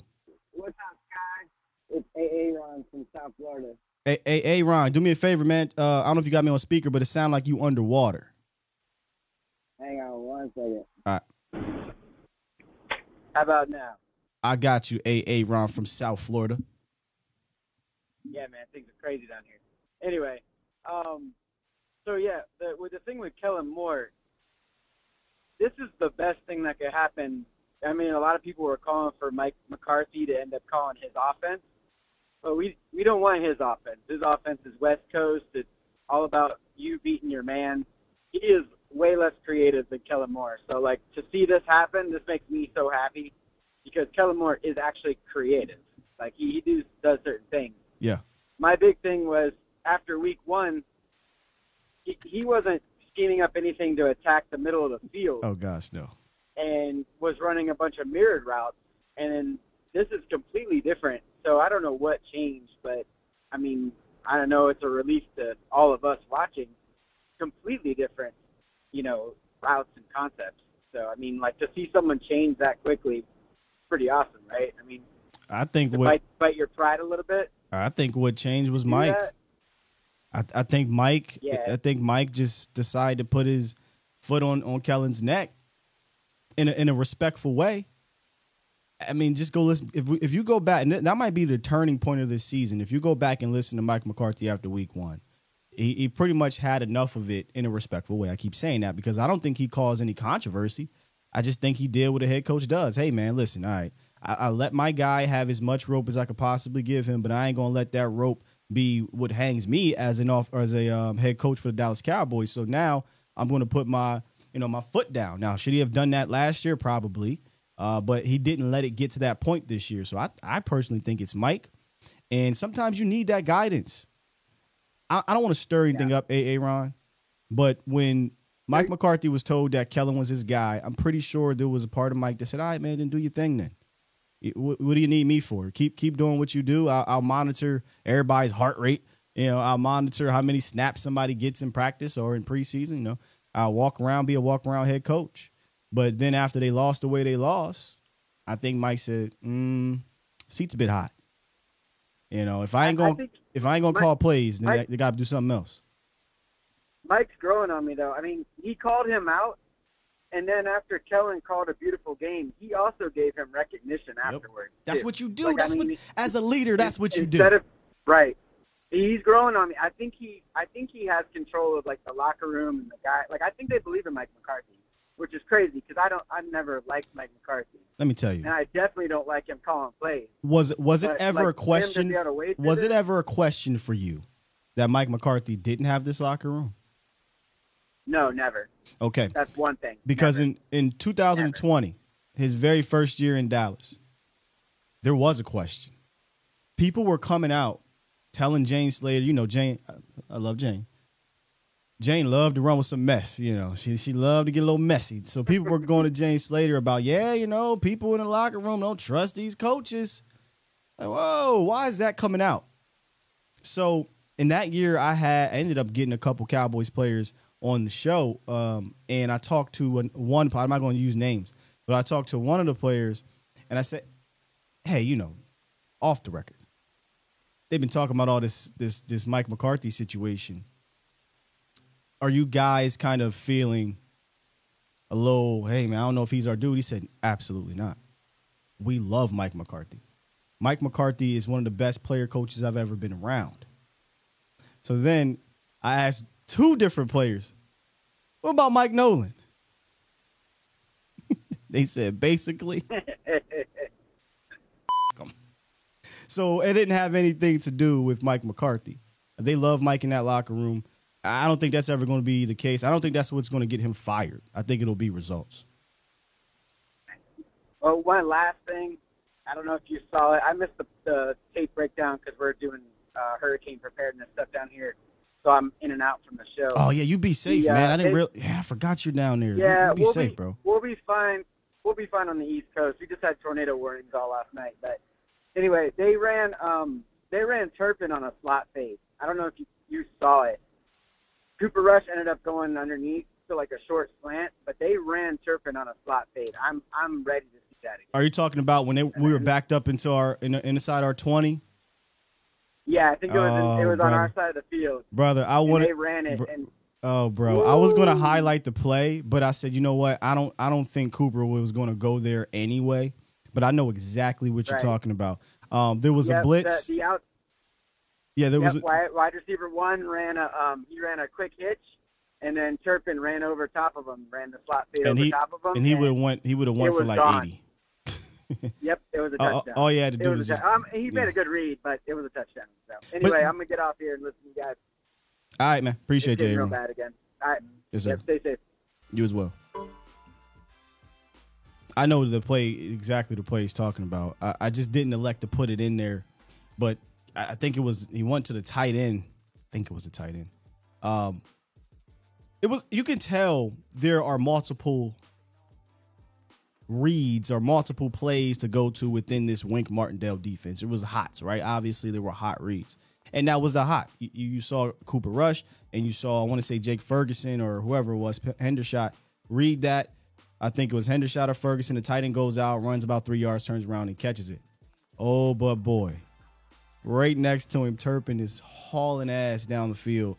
What's up, guys? It's AA Ron from South Florida. Hey, hey, hey, Ron, do me a favor, man. Uh, I don't know if you got me on speaker, but it sounds like you underwater. Hang on one second. All right. How about now? I got you, AA Ron from South Florida. Yeah, man, things are crazy down here. Anyway, um, so yeah, the, with the thing with Kellen Moore, this is the best thing that could happen. I mean, a lot of people were calling for Mike McCarthy to end up calling his offense, but we we don't want his offense. His offense is West Coast. It's all about you beating your man. He is way less creative than Kellen Moore. So like to see this happen, this makes me so happy because Kellen Moore is actually creative. Like he, he do, does certain things. Yeah. My big thing was after week one, he, he wasn't scheming up anything to attack the middle of the field Oh gosh, no. and was running a bunch of mirrored routes. And then this is completely different. So I don't know what changed, but I mean, I don't know. It's a relief to all of us watching. Completely different, you know, routes and concepts. So I mean, like to see someone change that quickly, pretty awesome, right? I mean, I think what fight, fight your pride a little bit. I think what changed was Mike. that. I, I think Mike. Yeah. I think Mike just decided to put his foot on on Kellen's neck in a, in a respectful way. I mean, just go listen. If we, if you go back, and that might be the turning point of this season. If you go back and listen to Mike McCarthy after Week One, he, he pretty much had enough of it in a respectful way. I keep saying that because I don't think he caused any controversy. I just think he did what a head coach does. Hey, man, listen, all right. I, I let my guy have as much rope as I could possibly give him, but I ain't gonna let that rope be what hangs me as an off as a um, head coach for the Dallas Cowboys. So now I'm gonna put my you know my foot down. Now, should he have done that last year? Probably, uh, but he didn't let it get to that point this year. So I I personally think it's Mike, and sometimes you need that guidance. I, I don't want to stir anything up, AA Ron, but when Mike McCarthy was told that Kellen was his guy, I'm pretty sure there was a part of Mike that said, "All right, man, then do your thing then." What, what do you need me for? Keep keep doing what you do. I'll, I'll monitor everybody's heart rate. You know, I'll monitor how many snaps somebody gets in practice or in preseason. You know, I'll walk around, be a walk around head coach. But then after they lost the way they lost, I think Mike said, mm, "Seat's a bit hot." You know, if I ain't I- I going, think if I ain't gonna Mike- call plays, then Mike- they, they got to do something else. Mike's growing on me though. I mean, he called him out, and then after Kellen called a beautiful game, he also gave him recognition afterwards. That's too. what you do. Like, I that's mean, what, as a leader, that's what you do. Of, right. He's growing on me. I think he, I think he has control of like the locker room and the guy. Like I think they believe in Mike McCarthy, which is crazy because I don't, I've never liked Mike McCarthy, Let me tell you. and I definitely don't like him calling plays. Was it was it But, ever like, a for him to question? be able to wade through Was it this- ever a question for you that Mike McCarthy didn't have this locker room? No, never. Okay, That's one thing. because in in 2020, his very first year in Dallas, there was a question. People were coming out telling Jane Slater, you know, Jane, I, I love Jane. Jane loved to run with some mess, you know. She she loved to get a little messy. So people were going to Jane Slater about, yeah, you know, people in the locker room don't trust these coaches. Like, whoa, why is that coming out? So in that year, I had I ended up getting a couple Cowboys players on the show, um, and I talked to one. I'm not going to use names, but I talked to one of the players, and I said, "Hey, you know, off the record, they've been talking about all this this this Mike McCarthy situation. Are you guys kind of feeling a little, hey man, I don't know if he's our dude?" He said, "Absolutely not. We love Mike McCarthy. Mike McCarthy is one of the best player coaches I've ever been around." So then I asked two different players, "What about Mike Nolan?" they said basically So it didn't have anything to do with Mike McCarthy. They love Mike in that locker room. I don't think that's ever going to be the case. I don't think that's what's going to get him fired. I think it'll be results. Well, one last thing. I don't know if you saw it. I missed the, the tape breakdown because we're doing uh, hurricane preparedness stuff down here. So I'm in and out from the show. Oh yeah, you be safe, The, uh, man. I didn't really. Yeah, I forgot you're down there. Yeah, you, be we'll safe, be, bro. We'll be fine. We'll be fine on the East Coast. We just had tornado warnings all last night. But anyway, they ran um they ran Turpin on a slot fade. I don't know if you you saw it. Cooper Rush ended up going underneath to like a short slant, but they ran Turpin on a slot fade. I'm I'm ready to see that again. Are you talking about when they, we were backed up into our in, inside our twenty, Yeah, I think it was in, it Oh, was on our side of the field. brother? I wanted. they ran it br- and Oh, bro, I was gonna highlight the play, but I said, you know what? I don't. I don't think Cooper was gonna go there anyway. But I know exactly what you're Right. talking about. Um, there was Yep, a blitz. The, the out yeah, there was. A, wide, receiver one ran a um he ran a quick hitch, and then Turpin ran over top of him, ran the slot fade and over he top of him, and he would have went. He would have went for like gone. eighty. Yep, it was a Uh, touchdown. all you had to It do was was just- um, he made a good read, but it was a touchdown. So anyway, I'm gonna get off here and listen to you guys. All right, man. Appreciate you, real bad again. All right. Yes, sir. Yep, stay safe. You as well. I know the play exactly the play he's talking about. I, I just didn't elect to put it in there, but I, I think it was he went to the tight end. I think it was the tight end. Um, it was you can tell there are multiple reads or multiple plays to go to within this Wink Martindale defense. It was hot, right? Obviously, there were hot reads, and that was the hot. You, you saw Cooper Rush, and you saw I want to say Jake Ferguson or whoever it was Hendershot read that. I think it was Hendershot or Ferguson. The tight end goes out, runs about three yards, turns around and catches it. Oh, but boy, right next to him, Turpin is hauling ass down the field,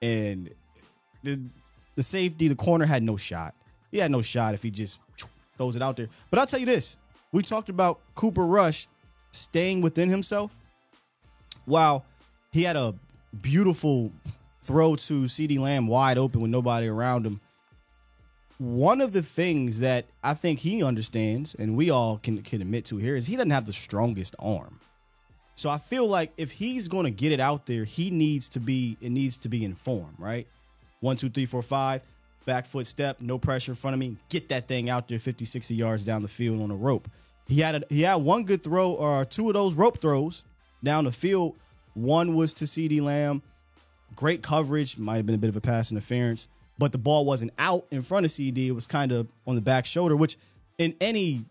and the the safety, the corner had no shot. He had no shot if he just throws it out there. But I'll tell you this: we talked about Cooper Rush staying within himself. Wow, he had a beautiful throw to CeeDee Lamb wide open with nobody around him. One of the things that I think he understands, and we all can, can admit to here, is he doesn't have the strongest arm. So I feel like if he's going to get it out there, he needs to be it needs to be in form, right? One, two, three, four, five, back foot step, no pressure in front of me, get that thing out there 50, 60 yards down the field on a rope. He had a, he had one good throw or two of those rope throws down the field. One was to CeeDee Lamb, great coverage, might have been a bit of a pass interference, but the ball wasn't out in front of CeeDee. It was kind of on the back shoulder, which in any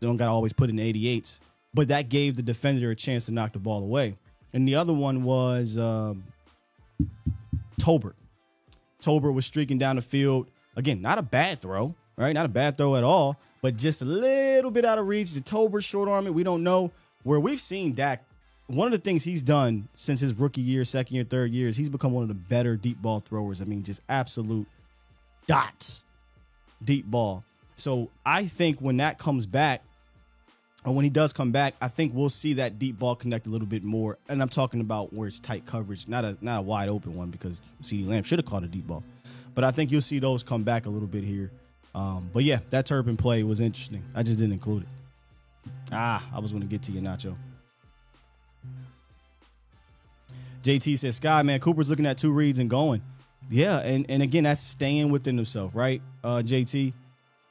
they don't got to always put in 88s, but that gave the defender a chance to knock the ball away. And the other one was um. Tolbert was streaking down the field. Again, not a bad throw, right? Not a bad throw at all, but just a little bit out of reach. The Tolbert short arm it. We don't know where we've seen Dak. One of the things he's done since his rookie year, second year, third year is he's become one of the better deep ball throwers. I mean, just absolute dots deep ball. So I think when that comes back, or when he does come back, I think we'll see that deep ball connect a little bit more. And I'm talking about where it's tight coverage, not a not a wide open one because CeeDee Lamb should have caught a deep ball. But I think you'll see those come back a little bit here. Um, but yeah, that Turpin play was interesting. I just didn't include it. Ah, I was going to get to you, Nacho. JT says, Sky, man, Cooper's looking at two reads and going. Yeah, and, and again, that's staying within himself, right? Uh, JT.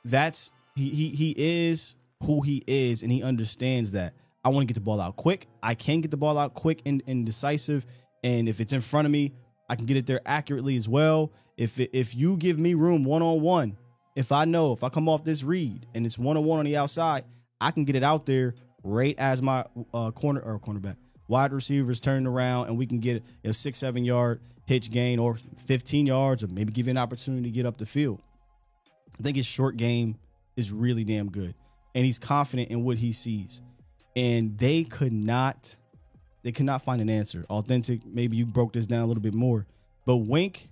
That's he he he is who he is, and he understands that. I want to get the ball out quick. I can get the ball out quick and, and decisive. And if it's in front of me, I can get it there accurately as well. If it, if you give me room one on one, if I know if I come off this read and it's one on one on the outside, I can get it out there right as my uh, corner or cornerback wide receivers turn around and we can get a six seven yard hitch gain or 15 yards or maybe give you an opportunity to get up the field. I think his short game is really damn good. And he's confident in what he sees. And they could not, they could not find an answer. Authentic, maybe you broke this down a little bit more, but Wink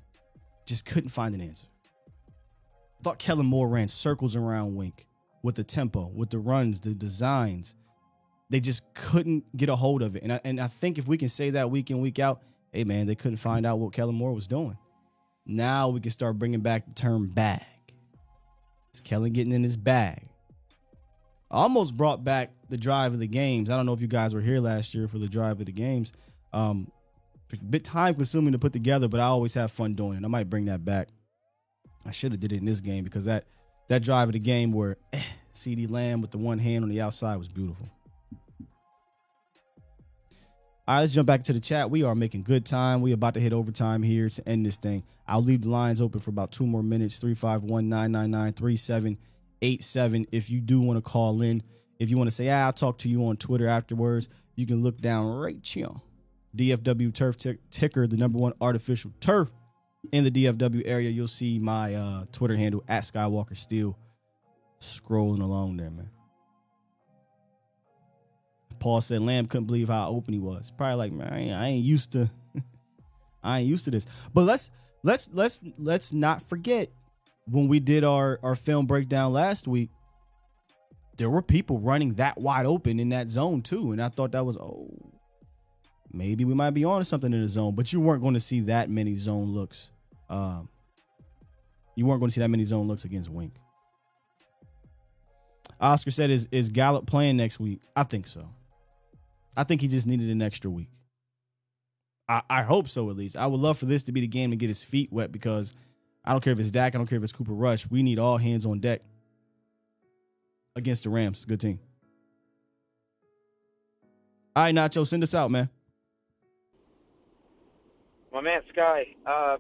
just couldn't find an answer. I thought Kellen Moore ran circles around Wink with the tempo, with the runs, the designs. They just couldn't get a hold of it. And I, and I think if we can say that week in, week out, hey, man, they couldn't find out what Kellen Moore was doing. Now we can start bringing back the term bag. Is Kellen getting in his bag? Almost brought back the drive of the games. I don't know if you guys were here last year for the drive of the games. Um, bit time consuming to put together, but I always have fun doing it. I might bring that back. I should have did it in this game because that that drive of the game where eh, CeeDee Lamb with the one hand on the outside was beautiful. All right, let's jump back to the chat. We are making good time. We about to hit overtime here to end this thing. I'll leave the lines open for about two more minutes. 351 999 3787. If you do want to call in, if you want to say, ah, I'll talk to you on Twitter afterwards, you can look down right here. DFW Turf tick- Ticker, the number one artificial turf in the DFW area. You'll see my uh, Twitter handle at Skywalker Steele scrolling along there, man. Paul said Lamb couldn't believe how open he was. Probably like, man, I ain't, I ain't used to, I ain't used to this. But let's let's let's let's not forget when we did our our film breakdown last week. There were people running that wide open in that zone too, and I thought that was oh, maybe we might be on something in the zone. But you weren't going to see that many zone looks. Um, you weren't going to see that many zone looks against Wink. Oscar said, "Is is Gallup playing next week?" I think so. I think he just needed an extra week. I, I hope so at least. I would love for this to be the game to get his feet wet because I don't care if it's Dak, I don't care if it's Cooper Rush. We need all hands on deck against the Rams. Good team. All right, Nacho, send us out, man. My man Sky, uh,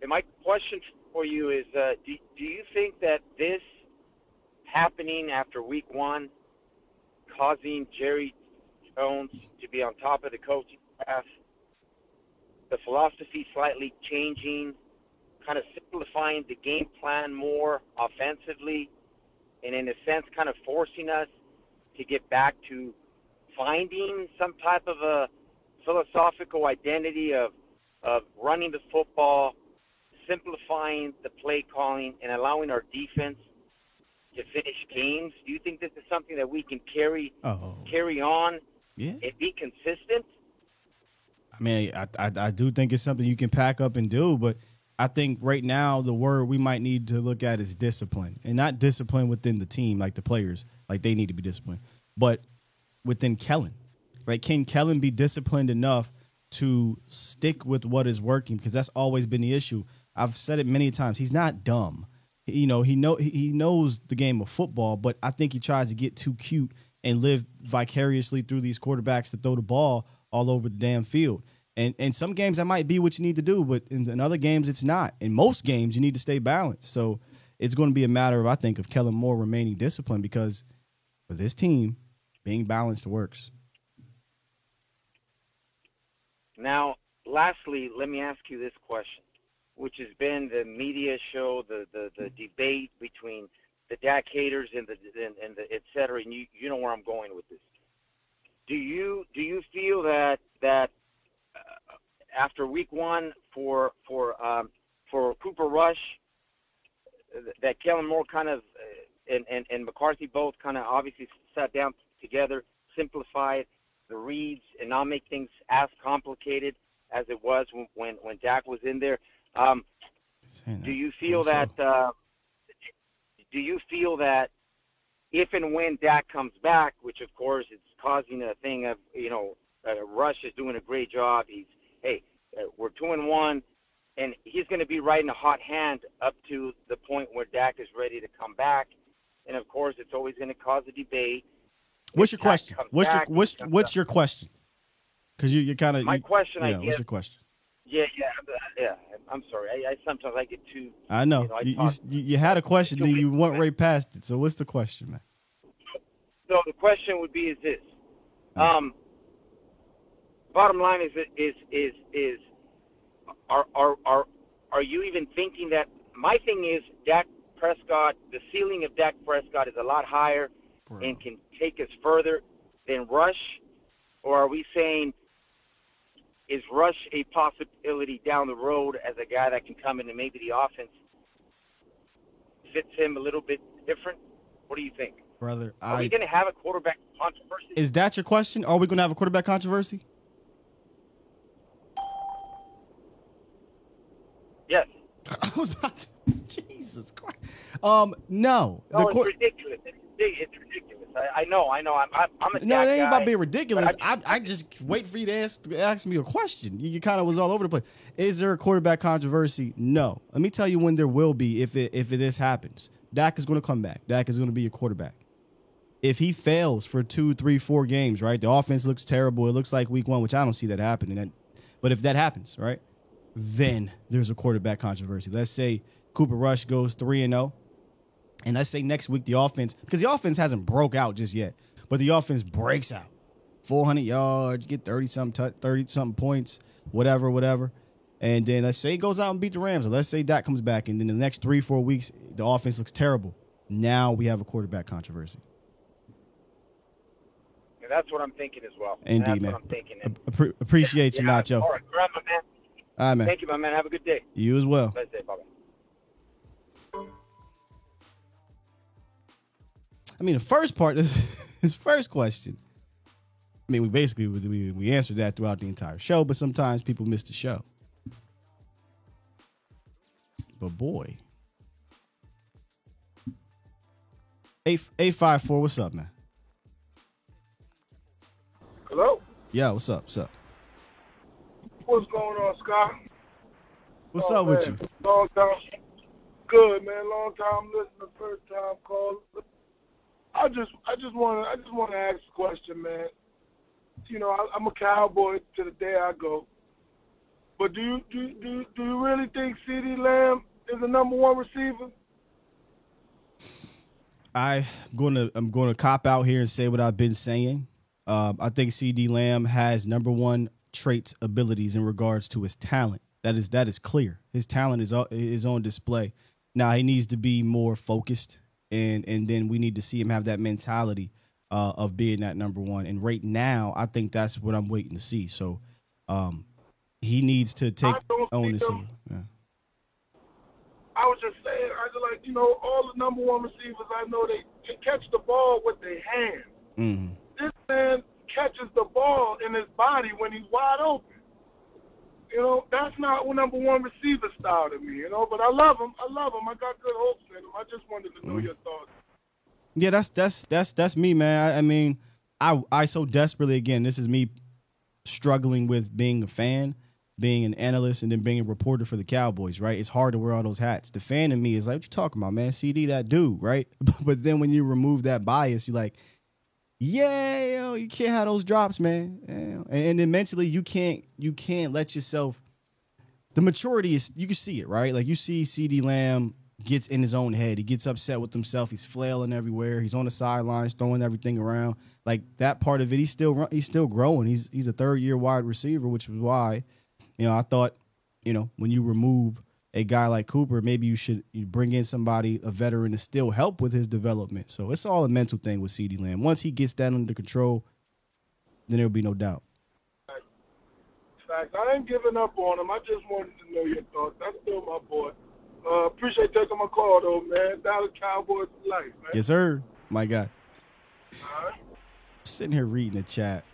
and my question for you is: uh, do, do you think that this happening after Week One, causing Jerry Jones to be on top of the coaching staff, the philosophy slightly changing, kind of simplifying the game plan more offensively, and in a sense, kind of forcing us to get back to finding some type of a philosophical identity of of running the football, simplifying the play calling, and allowing our defense to finish games. Do you think this is something that we can carry oh. carry on yeah. and be consistent? I mean, I, I I do think it's something you can pack up and do, but I think right now the word we might need to look at is discipline, and not discipline within the team, like the players, like they need to be disciplined, but within Kellen. Right? Can Kellen be disciplined enough to stick with what is working? Because that's always been the issue. I've said it many times. He's not dumb. You know, he know he knows the game of football, but I think he tries to get too cute and live vicariously through these quarterbacks to throw the ball all over the damn field. And in some games that might be what you need to do, but in, in other games it's not. In most games you need to stay balanced. So it's going to be a matter of I think of Kellen Moore remaining disciplined because for this team, being balanced works. Now, lastly, let me ask you this question, which has been the media show, the the, the debate between the Dak haters and the and, and the et cetera, and you you know where I'm going with this. Do you do you feel that that after week one for for um, for Cooper Rush, that Kellen Moore kind of uh, and, and and McCarthy both kind of obviously sat down together, simplified the reads, and not make things as complicated as it was when when, when Dak was in there. Um, do you feel that? Uh, do you feel that if and when Dak comes back, which of course it's causing a thing of you know uh, Rush is doing a great job. He's hey uh, we're two and one, and he's going to be riding a hot hand up to the point where Dak is ready to come back. And of course, it's always going to cause a debate. What's your question? What's your what's what's your question? Because you you kind of my you, question. Yeah, I what's your question? Yeah, yeah, yeah. I'm sorry. I, I sometimes I get too. I know You, know, I you, talk- you, you had a question, then you went right past it. So what's the question, man? So the question would be: Is this? Um, bottom line is is is is are are are are you even thinking that? My thing is Dak Prescott. The ceiling of Dak Prescott is a lot higher and can take us further than Rush? Or are we saying is Rush a possibility down the road as a guy that can come in and maybe the offense fits him a little bit different? What do you think? brother. Are we going to have a quarterback controversy? is that your question? Are we going to have a quarterback controversy? Yes. I was about to, Jesus Christ. Um, no. No, The it's ridiculous. It's, it's ridiculous. I, I know. I know. I'm. I'm, I'm a no, it ain't guy, about being ridiculous. but I, I just wait for you to ask ask me a question. You, you kind of was all over the place. Is there a quarterback controversy? No. Let me tell you when there will be if it if this happens. Dak is going to come back. Dak is going to be your quarterback. If he fails for two, three, four games, right? The offense looks terrible. It looks like week one, which I don't see that happening. But if that happens, right, then there's a quarterback controversy. Let's say Cooper Rush goes three and zero, and let's say next week the offense, because the offense hasn't broke out just yet, but the offense breaks out, 400 yards, get 30 something, 30 something points, whatever, whatever. And then let's say he goes out and beat the Rams, or let's say Dak comes back, and then the next three, four weeks the offense looks terrible. Now we have a quarterback controversy. Yeah, that's what I'm thinking as well. Indeed, man. I'm thinking. Appreciate you, Yeah, Nacho. All right, my man. All right, man. Thank you, my man. Have a good day. You as well. Blessed day. Bye. I mean, the first part, his first question. I mean, we basically we, we answered that throughout the entire show, but sometimes people miss the show. But boy, eight eight five four. What's up, man? Hello? Yeah, what's up? What's up? What's going on, Scott? What's Oh, up with you? Long time. Good, man. Long time listener, first time caller. I just, I just want to, I just want to ask a question, man. You know, I, I'm a cowboy to the day I go. But do you, do, do, you- do you really think CeeDee Lamb is the number one receiver? I gonna I'm gonna cop out here and say what I've been saying. Um, I think CeeDee Lamb has number one traits abilities in regards to his talent. That is that is clear. His talent is o- is on display. Now he needs to be more focused, and and then we need to see him have that mentality uh, of being that number one. And right now, I think that's what I'm waiting to see. So, um, he needs to take of- Yeah. I was just saying, I just like, you know, all the number one receivers I know, they, they catch the ball with their hands. hmm this man catches the ball in his body when he's wide open. You know, that's not number one receiver style to me, you know, but I love him. I love him. I got good hopes in him. I just wanted to know mm-hmm. your thoughts. Yeah, that's that's that's that's me, man. I, I mean, I I so desperately again. This is me struggling with being a fan, being an analyst, and then being a reporter for the Cowboys. Right? It's hard to wear all those hats. The fan in me is like, "What you talking about, man? CeeDee that dude, right?" but then when you remove that bias, you're like, "Yeah, you, you can't have those drops, man." And, and then mentally, you can't you can't let yourself. The maturity is you can see it, right? Like you see CeeDee Lamb gets in his own head. He gets upset with himself. He's flailing everywhere. He's on the sidelines throwing everything around. Like that part of it, he's still he's still growing. He's he's a third year wide receiver, which is why, you know, I thought, you know, when you remove a guy like Cooper, maybe you should bring in somebody, a veteran, to still help with his development. So it's all a mental thing with CeeDee Lamb. Once he gets that under control, then there'll be no doubt. Fact, I ain't giving up on him. I just wanted to know your thoughts. That's still my boy. Uh, appreciate taking my call, though, man. Dallas Cowboys life, man. Yes, sir. My guy. Sitting here reading the chat.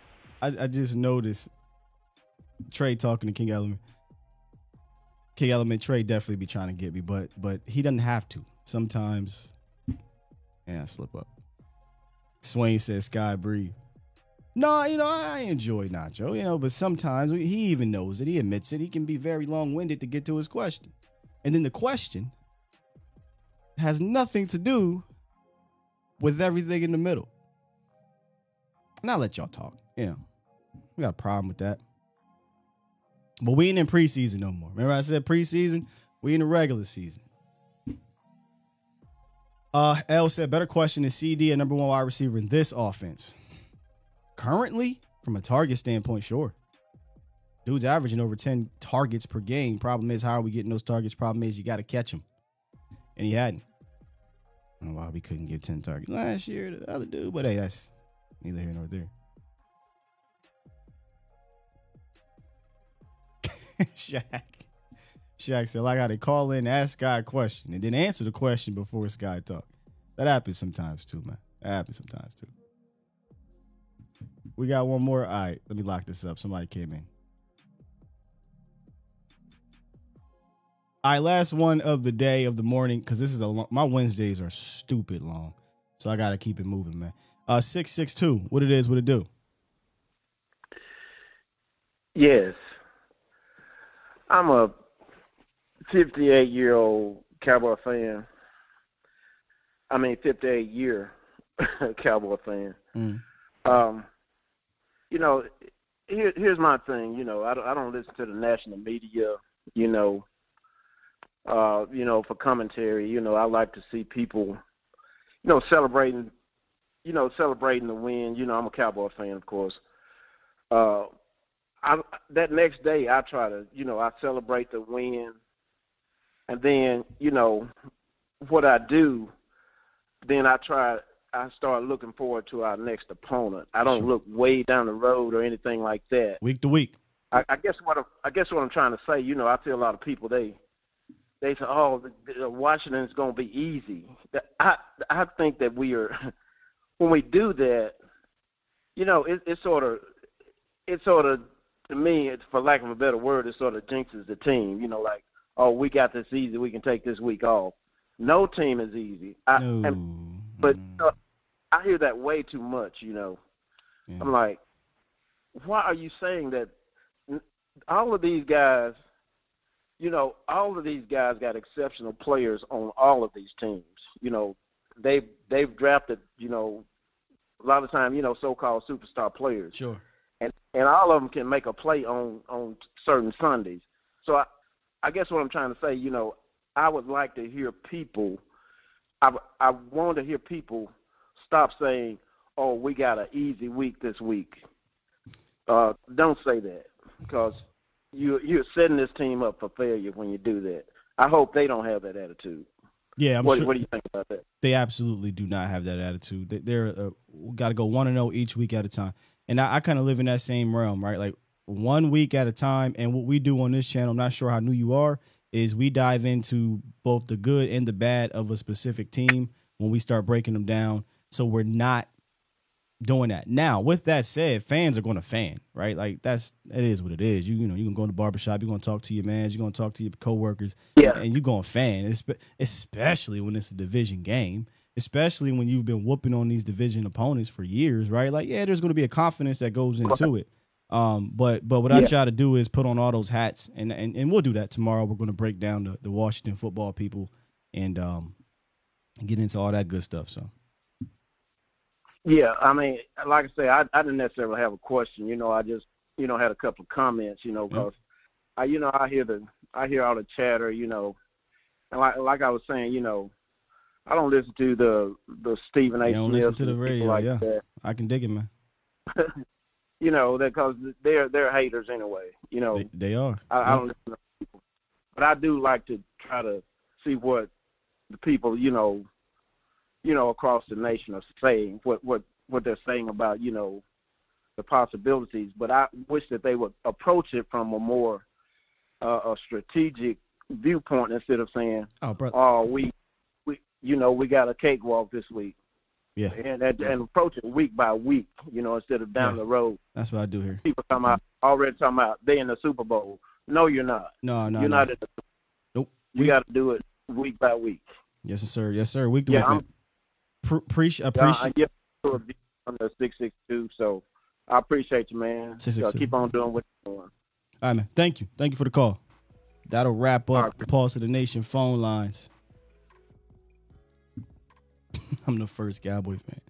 I, I just noticed Trey talking to King Element. King Element Trey definitely be trying to get me, but but he doesn't have to. Sometimes, yeah, I slip up. Swain says, "Sky breathe." No, you know I enjoy Nacho, you know, but sometimes he even knows it. He admits it. He can be very long winded to get to his question, and then the question has nothing to do with everything in the middle. And I'll let y'all talk. Yeah. We got a problem with that. But we ain't in preseason no more. Remember I said preseason? We in the regular season. Uh L said better question is CeeDee a number one wide receiver in this offense. Currently, from a target standpoint, sure. Dude's averaging over 10 targets per game. Problem is, how are we getting those targets? Problem is, you got to catch them. And he hadn't. I don't know why we couldn't get 10 targets last year to the other dude, but hey, that's neither here nor there. Shaq. Shaq said, I gotta call in, ask Sky a question, and then answer the question before Sky talk. That happens sometimes too, man. That happens sometimes too. We got one more. All right, let me lock this up. Somebody came in. All right, last one of the day of the morning because this is a long, my Wednesdays are stupid long, so I gotta keep it moving, man. Uh, six six two. What it is? What it do? Yes. I'm a 58 year old Cowboy fan. I mean, 58 year Cowboy fan. Mm. Um, you know, here, here's my thing. You know, I don't, I don't listen to the national media. You know, uh, you know, for commentary. You know, I like to see people, you know, celebrating. You know, celebrating the win. You know, I'm a Cowboy fan, of course. Uh, I that next day I try to, you know, I celebrate the win, and then you know, what I do, then I try. I start looking forward to our next opponent. I don't look way down the road or anything like that. Week to week. I, I guess what I'm, I guess what I'm trying to say, you know, I see a lot of people they they say, oh, Washington's going to be easy. I I think that we are when we do that, you know, it, it sort of it sort of to me, it's for lack of a better word, it sort of jinxes the team. You know, like, oh, we got this easy, we can take this week off. No team is easy. I, no. and, but uh, I hear that way too much. You know, Yeah. I'm like, why are you saying that? All of these guys, you know, all of these guys got exceptional players on all of these teams. You know, they they've drafted, you know, a lot of time, you know, so-called superstar players Sure. And all of them can make a play on on certain Sundays. So I I guess what I'm trying to say, you know, I would like to hear people. I I want to hear people stop saying, "Oh, we got an easy week this week." Uh, don't say that because you you're setting this team up for failure when you do that. I hope they don't have that attitude. Yeah, I'm what, sure what do you think about that? they absolutely do not have that attitude. They, they're uh, got to go one and zero each week at a time, and I, I kind of live in that same realm, right? Like one week at a time. And what we do on this channel, I'm not sure how new you are, is we dive into both the good and the bad of a specific team when we start breaking them down. So we're not doing that. Now, with that said, fans are going to fan, right? Like that's it is what it is. You you know, you can go in the barbershop, you're going to talk to your man, you're going to talk to your coworkers, Yeah. and you're going to fan, especially when it's a division game, especially when you've been whooping on these division opponents for years, right? Like, yeah, there's going to be a confidence that goes into it. Um, but but what I try to do is put on all those hats, and and, and we'll do that tomorrow. We're going to break down the, the Washington football people and um get into all that good stuff. So Yeah, I mean, like I say, I, I didn't necessarily have a question. You know, I just, you know, had a couple of comments. You know, because I, you know, I hear the, I hear all the chatter. You know, and like, like I was saying, you know, I don't listen to the the Stephen A. you don't listen to the radio, like yeah. that. I can dig it, man. You know, because they're they're haters anyway. You know, They, they are. I, I don't listen to people, but I do like to try to see what the people, you know, you know, across the nation are saying, what what what they're saying about, you know, the possibilities. But I wish that they would approach it from a more uh, a strategic viewpoint instead of saying, Oh, brother. "Oh, we we you know we got a cakewalk this week," Yeah, and and, and approach it week by week, you know, instead of down Yeah. the road. that's what I do here. People talking about already talking about they in the Super Bowl. No, you're not. No, no, you're no. not in the. Nope. You got to do it week by week. Yes, sir. Yes, sir. Week to Yeah, week. Pre- appreciate, Yeah, I appreciate. review on the six six two. So I appreciate you, man. So 662. keep on doing what you're doing. All right, man. Thank you. Thank you for the call. That'll wrap up the Pulse of the Nation phone lines. I'm the first Cowboy fan.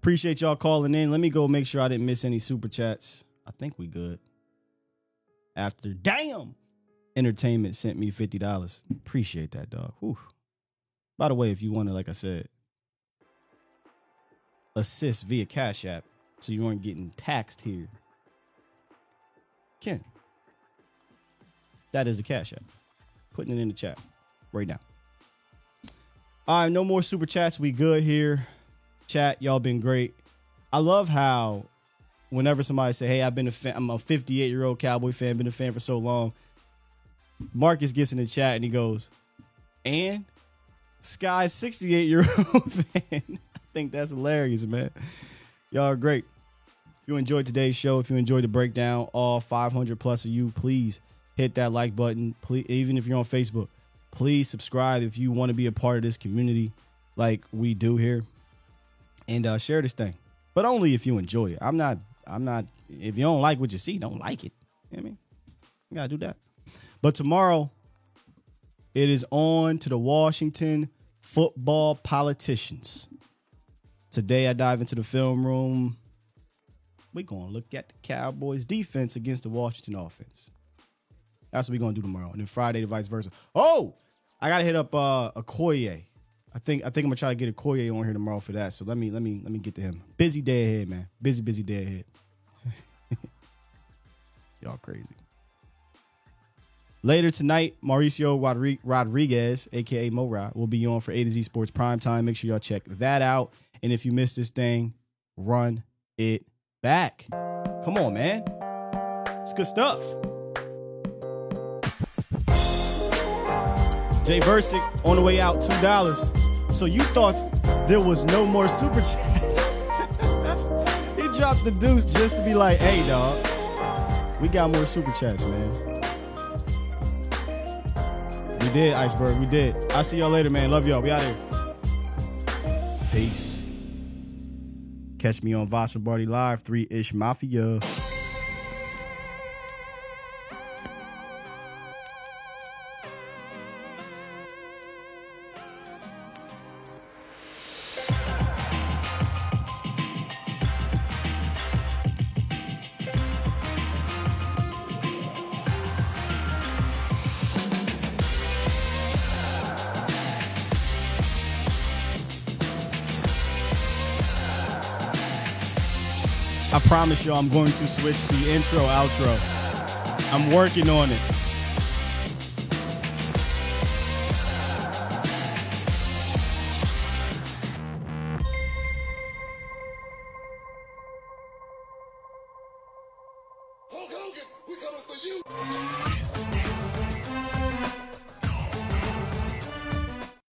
Appreciate y'all calling in. Let me go make sure I didn't miss any super chats. I think we good. After damn, entertainment sent me fifty dollars. Appreciate that, dog. Whew. By the way, if you want to, like I said, assist via Cash App, so you aren't getting taxed here. Ken. That is the Cash App. Putting it in the chat right now. All right, no more super chats. We good here. Chat, y'all been great. I love how whenever somebody say, "Hey, I've been a fan. I'm a 58 year old Cowboy fan. Been a fan for so long." Marcus gets in the chat and he goes, "And Sky's 68 year old fan." I think that's hilarious, man. Y'all are great. If you enjoyed today's show, if you enjoyed the breakdown, all 500 plus of you, please hit that like button. Please, even if you're on Facebook, please subscribe if you want to be a part of this community, like we do here, and uh, share this thing. But only if you enjoy it. I'm not. I'm not. If you don't like what you see, don't like it. You know I mean, you gotta do that. But tomorrow, it is on to the Washington football politicians. Today, I dive into the film room. We're to look at the Cowboys' defense against the Washington offense. That's what we're to do tomorrow. And then Friday, the vice versa. Oh, I got to hit up uh, Okoye. I think I think I'm gonna try to get a Okoye on here tomorrow for that. So let me let me let me get to him. Busy day ahead, man. Busy busy day ahead. Y'all crazy. Later tonight, Mauricio Rodriguez, aka Morad, will be on for A to Z Sports Prime Time. Make sure y'all check that out. And if you missed this thing, run it back. Come on, man. It's good stuff. Jay Versick on the way out, two dollars. So you thought there was no more super chats? he dropped the deuce just to be like, "Hey, dog, we got more super chats, man." We did, Iceberg. We did. I'll see y'all later, man. Love y'all. We out here. Peace. Catch me on Voch and Barty Live, 3 ish Mafia. Promise you, I'm going to switch the intro outro. I'm working on it.